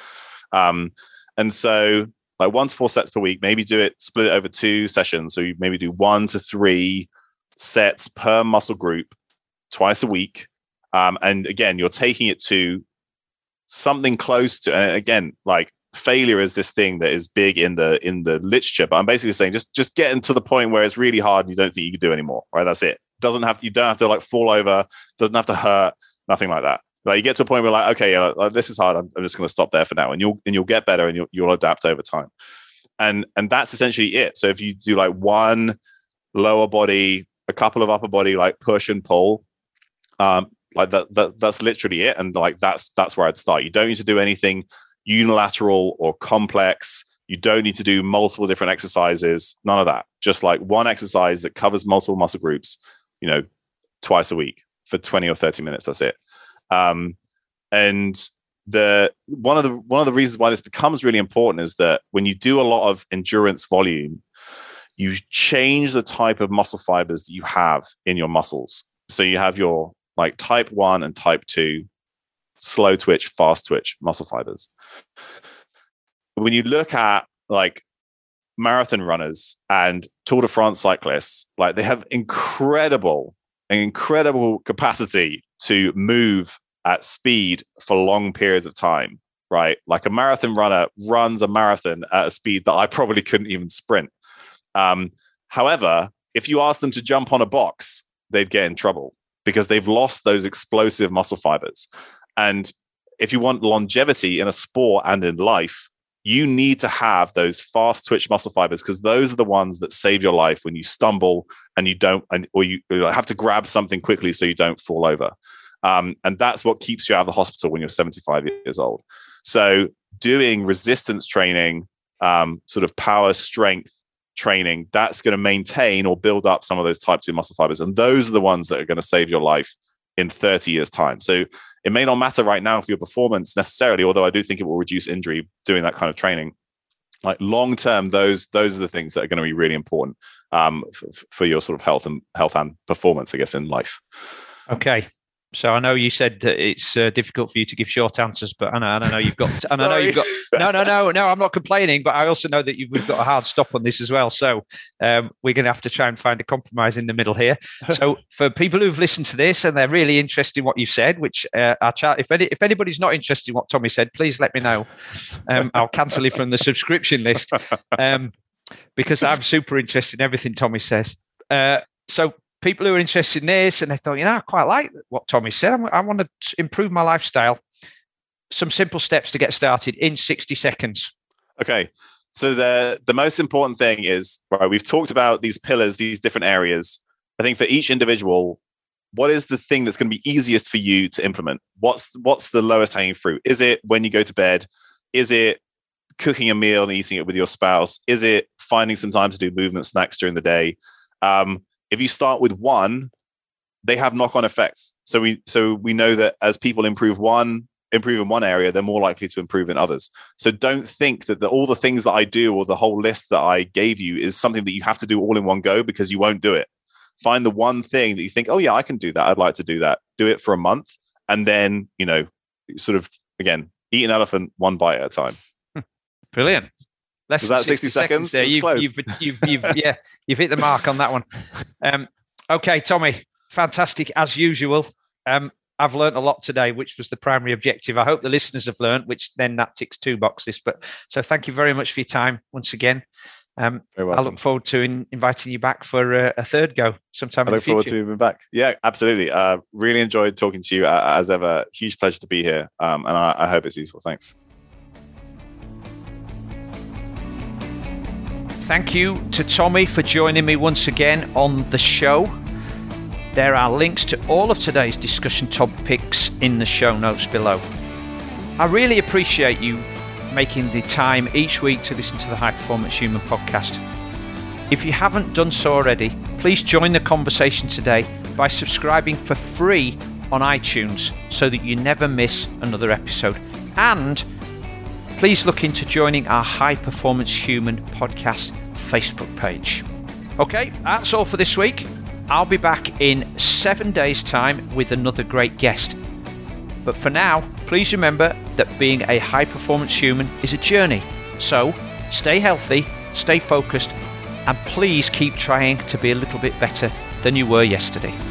Um and so like one to four sets per week maybe do it split it over two sessions. So you maybe do one to three sets per muscle group twice a week. Um, and again you're taking it to something close to and again like failure is this thing that is big in the in the literature but i'm basically saying just just getting to the point where it's really hard and you don't think you can do anymore right? That's it. Doesn't have you don't have to like fall over doesn't have to hurt nothing like that. Like you get to a point where like okay this is hard i'm, I'm just going to stop there for now and you'll and you'll get better and you'll, you'll adapt over time. And and that's essentially it. So if you do like one lower body a couple of upper body like push and pull um like that, that that's literally it and like that's that's where i'd start. You don't need to do anything unilateral or complex. You don't need to do multiple different exercises none of that. Just like one exercise that covers multiple muscle groups you know twice a week for 20 or 30 minutes that's it. Um, and the one of the one of the reasons why this becomes really important is that when you do a lot of endurance volume you change the type of muscle fibers that you have in your muscles. So you have your like type 1 and type 2 slow twitch fast twitch muscle fibers when you look at like marathon runners and tour de france cyclists like they have incredible incredible capacity to move at speed for long periods of time, right? Like a marathon runner runs a marathon at a speed that I probably couldn't even sprint. Um, however, if you ask them to jump on a box, they'd get in trouble because they've lost those explosive muscle fibers. And if you want longevity in a sport and in life, you need to have those fast twitch muscle fibers because those are the ones that save your life when you stumble and you don't and or you have to grab something quickly so you don't fall over. Um, and that's what keeps you out of the hospital when you're 75 years old. So doing resistance training um, sort of power strength training that's going to maintain or build up some of those type 2 muscle fibers. And those are the ones that are going to save your life in 30 years time so it may not matter right now for your performance necessarily, although I do think it will reduce injury doing that kind of training. Like long term, those those are the things that are going to be really important um, for, for your sort of health and health and performance, I guess, in life. Okay, so I know you said that it's uh, difficult for you to give short answers, but I know, I know you've got, and I know you've got. No, no, no, no. I'm not complaining, but I also know that we've got a hard stop on this as well. So um, we're going to have to try and find a compromise in the middle here. So for people who've listened to this and they're really interested in what you've said, which uh, our chat, if any, if anybody's not interested in what Tommy said, please let me know. Um, I'll cancel it from the subscription list um, because I'm super interested in everything Tommy says. Uh, so people who are interested in this and they thought, you know, I quite like what Tommy said. I, I want to improve my lifestyle. Some simple steps to get started in 60 seconds. Okay. So the the most important thing is right. We've talked about these pillars, these different areas. I think for each individual, what is the thing that's going to be easiest for you to implement? What's what's the lowest hanging fruit? Is it when you go to bed? Is it cooking a meal and eating it with your spouse? Is it finding some time to do movement snacks during the day? Um, if you start with one, they have knock-on effects. So we so we know that as people improve one, improve in one area, they're more likely to improve in others. So don't think that the, all the things that I do or the whole list that I gave you is something that you have to do all in one go because you won't do it. Find the one thing that you think, oh, yeah, I can do that. I'd like to do that. Do it for a month. And then, you know, sort of, again, eat an elephant one bite at a time. Brilliant. Less Was that 60, 60 seconds? there. You've, you've, you've, you've, yeah, you've hit the mark on that one. Um, okay, Tommy, fantastic as usual. Um, I've learned a lot today, which was the primary objective. I hope the listeners have learned, which then that ticks two boxes. But so thank you very much for your time once again. Um, I look forward to in, inviting you back for a, a third go sometime. I look forward to being back. Yeah, absolutely. Uh, really enjoyed talking to you uh, as ever. Huge pleasure to be here, um, and I, I hope it's useful. Thanks. Thank you to Tommy for joining me once again on the show. There are links to all of today's discussion topics in the show notes below. I really appreciate you making the time each week to listen to the High Performance Human podcast. If you haven't done so already, please join the conversation today by subscribing for free on iTunes so that you never miss another episode. And please look into joining our High Performance Human podcast Facebook page. Okay, that's all for this week. I'll be back in seven days' time with another great guest. But for now, please remember that being a high performance human is a journey. So stay healthy, stay focused, and please keep trying to be a little bit better than you were yesterday.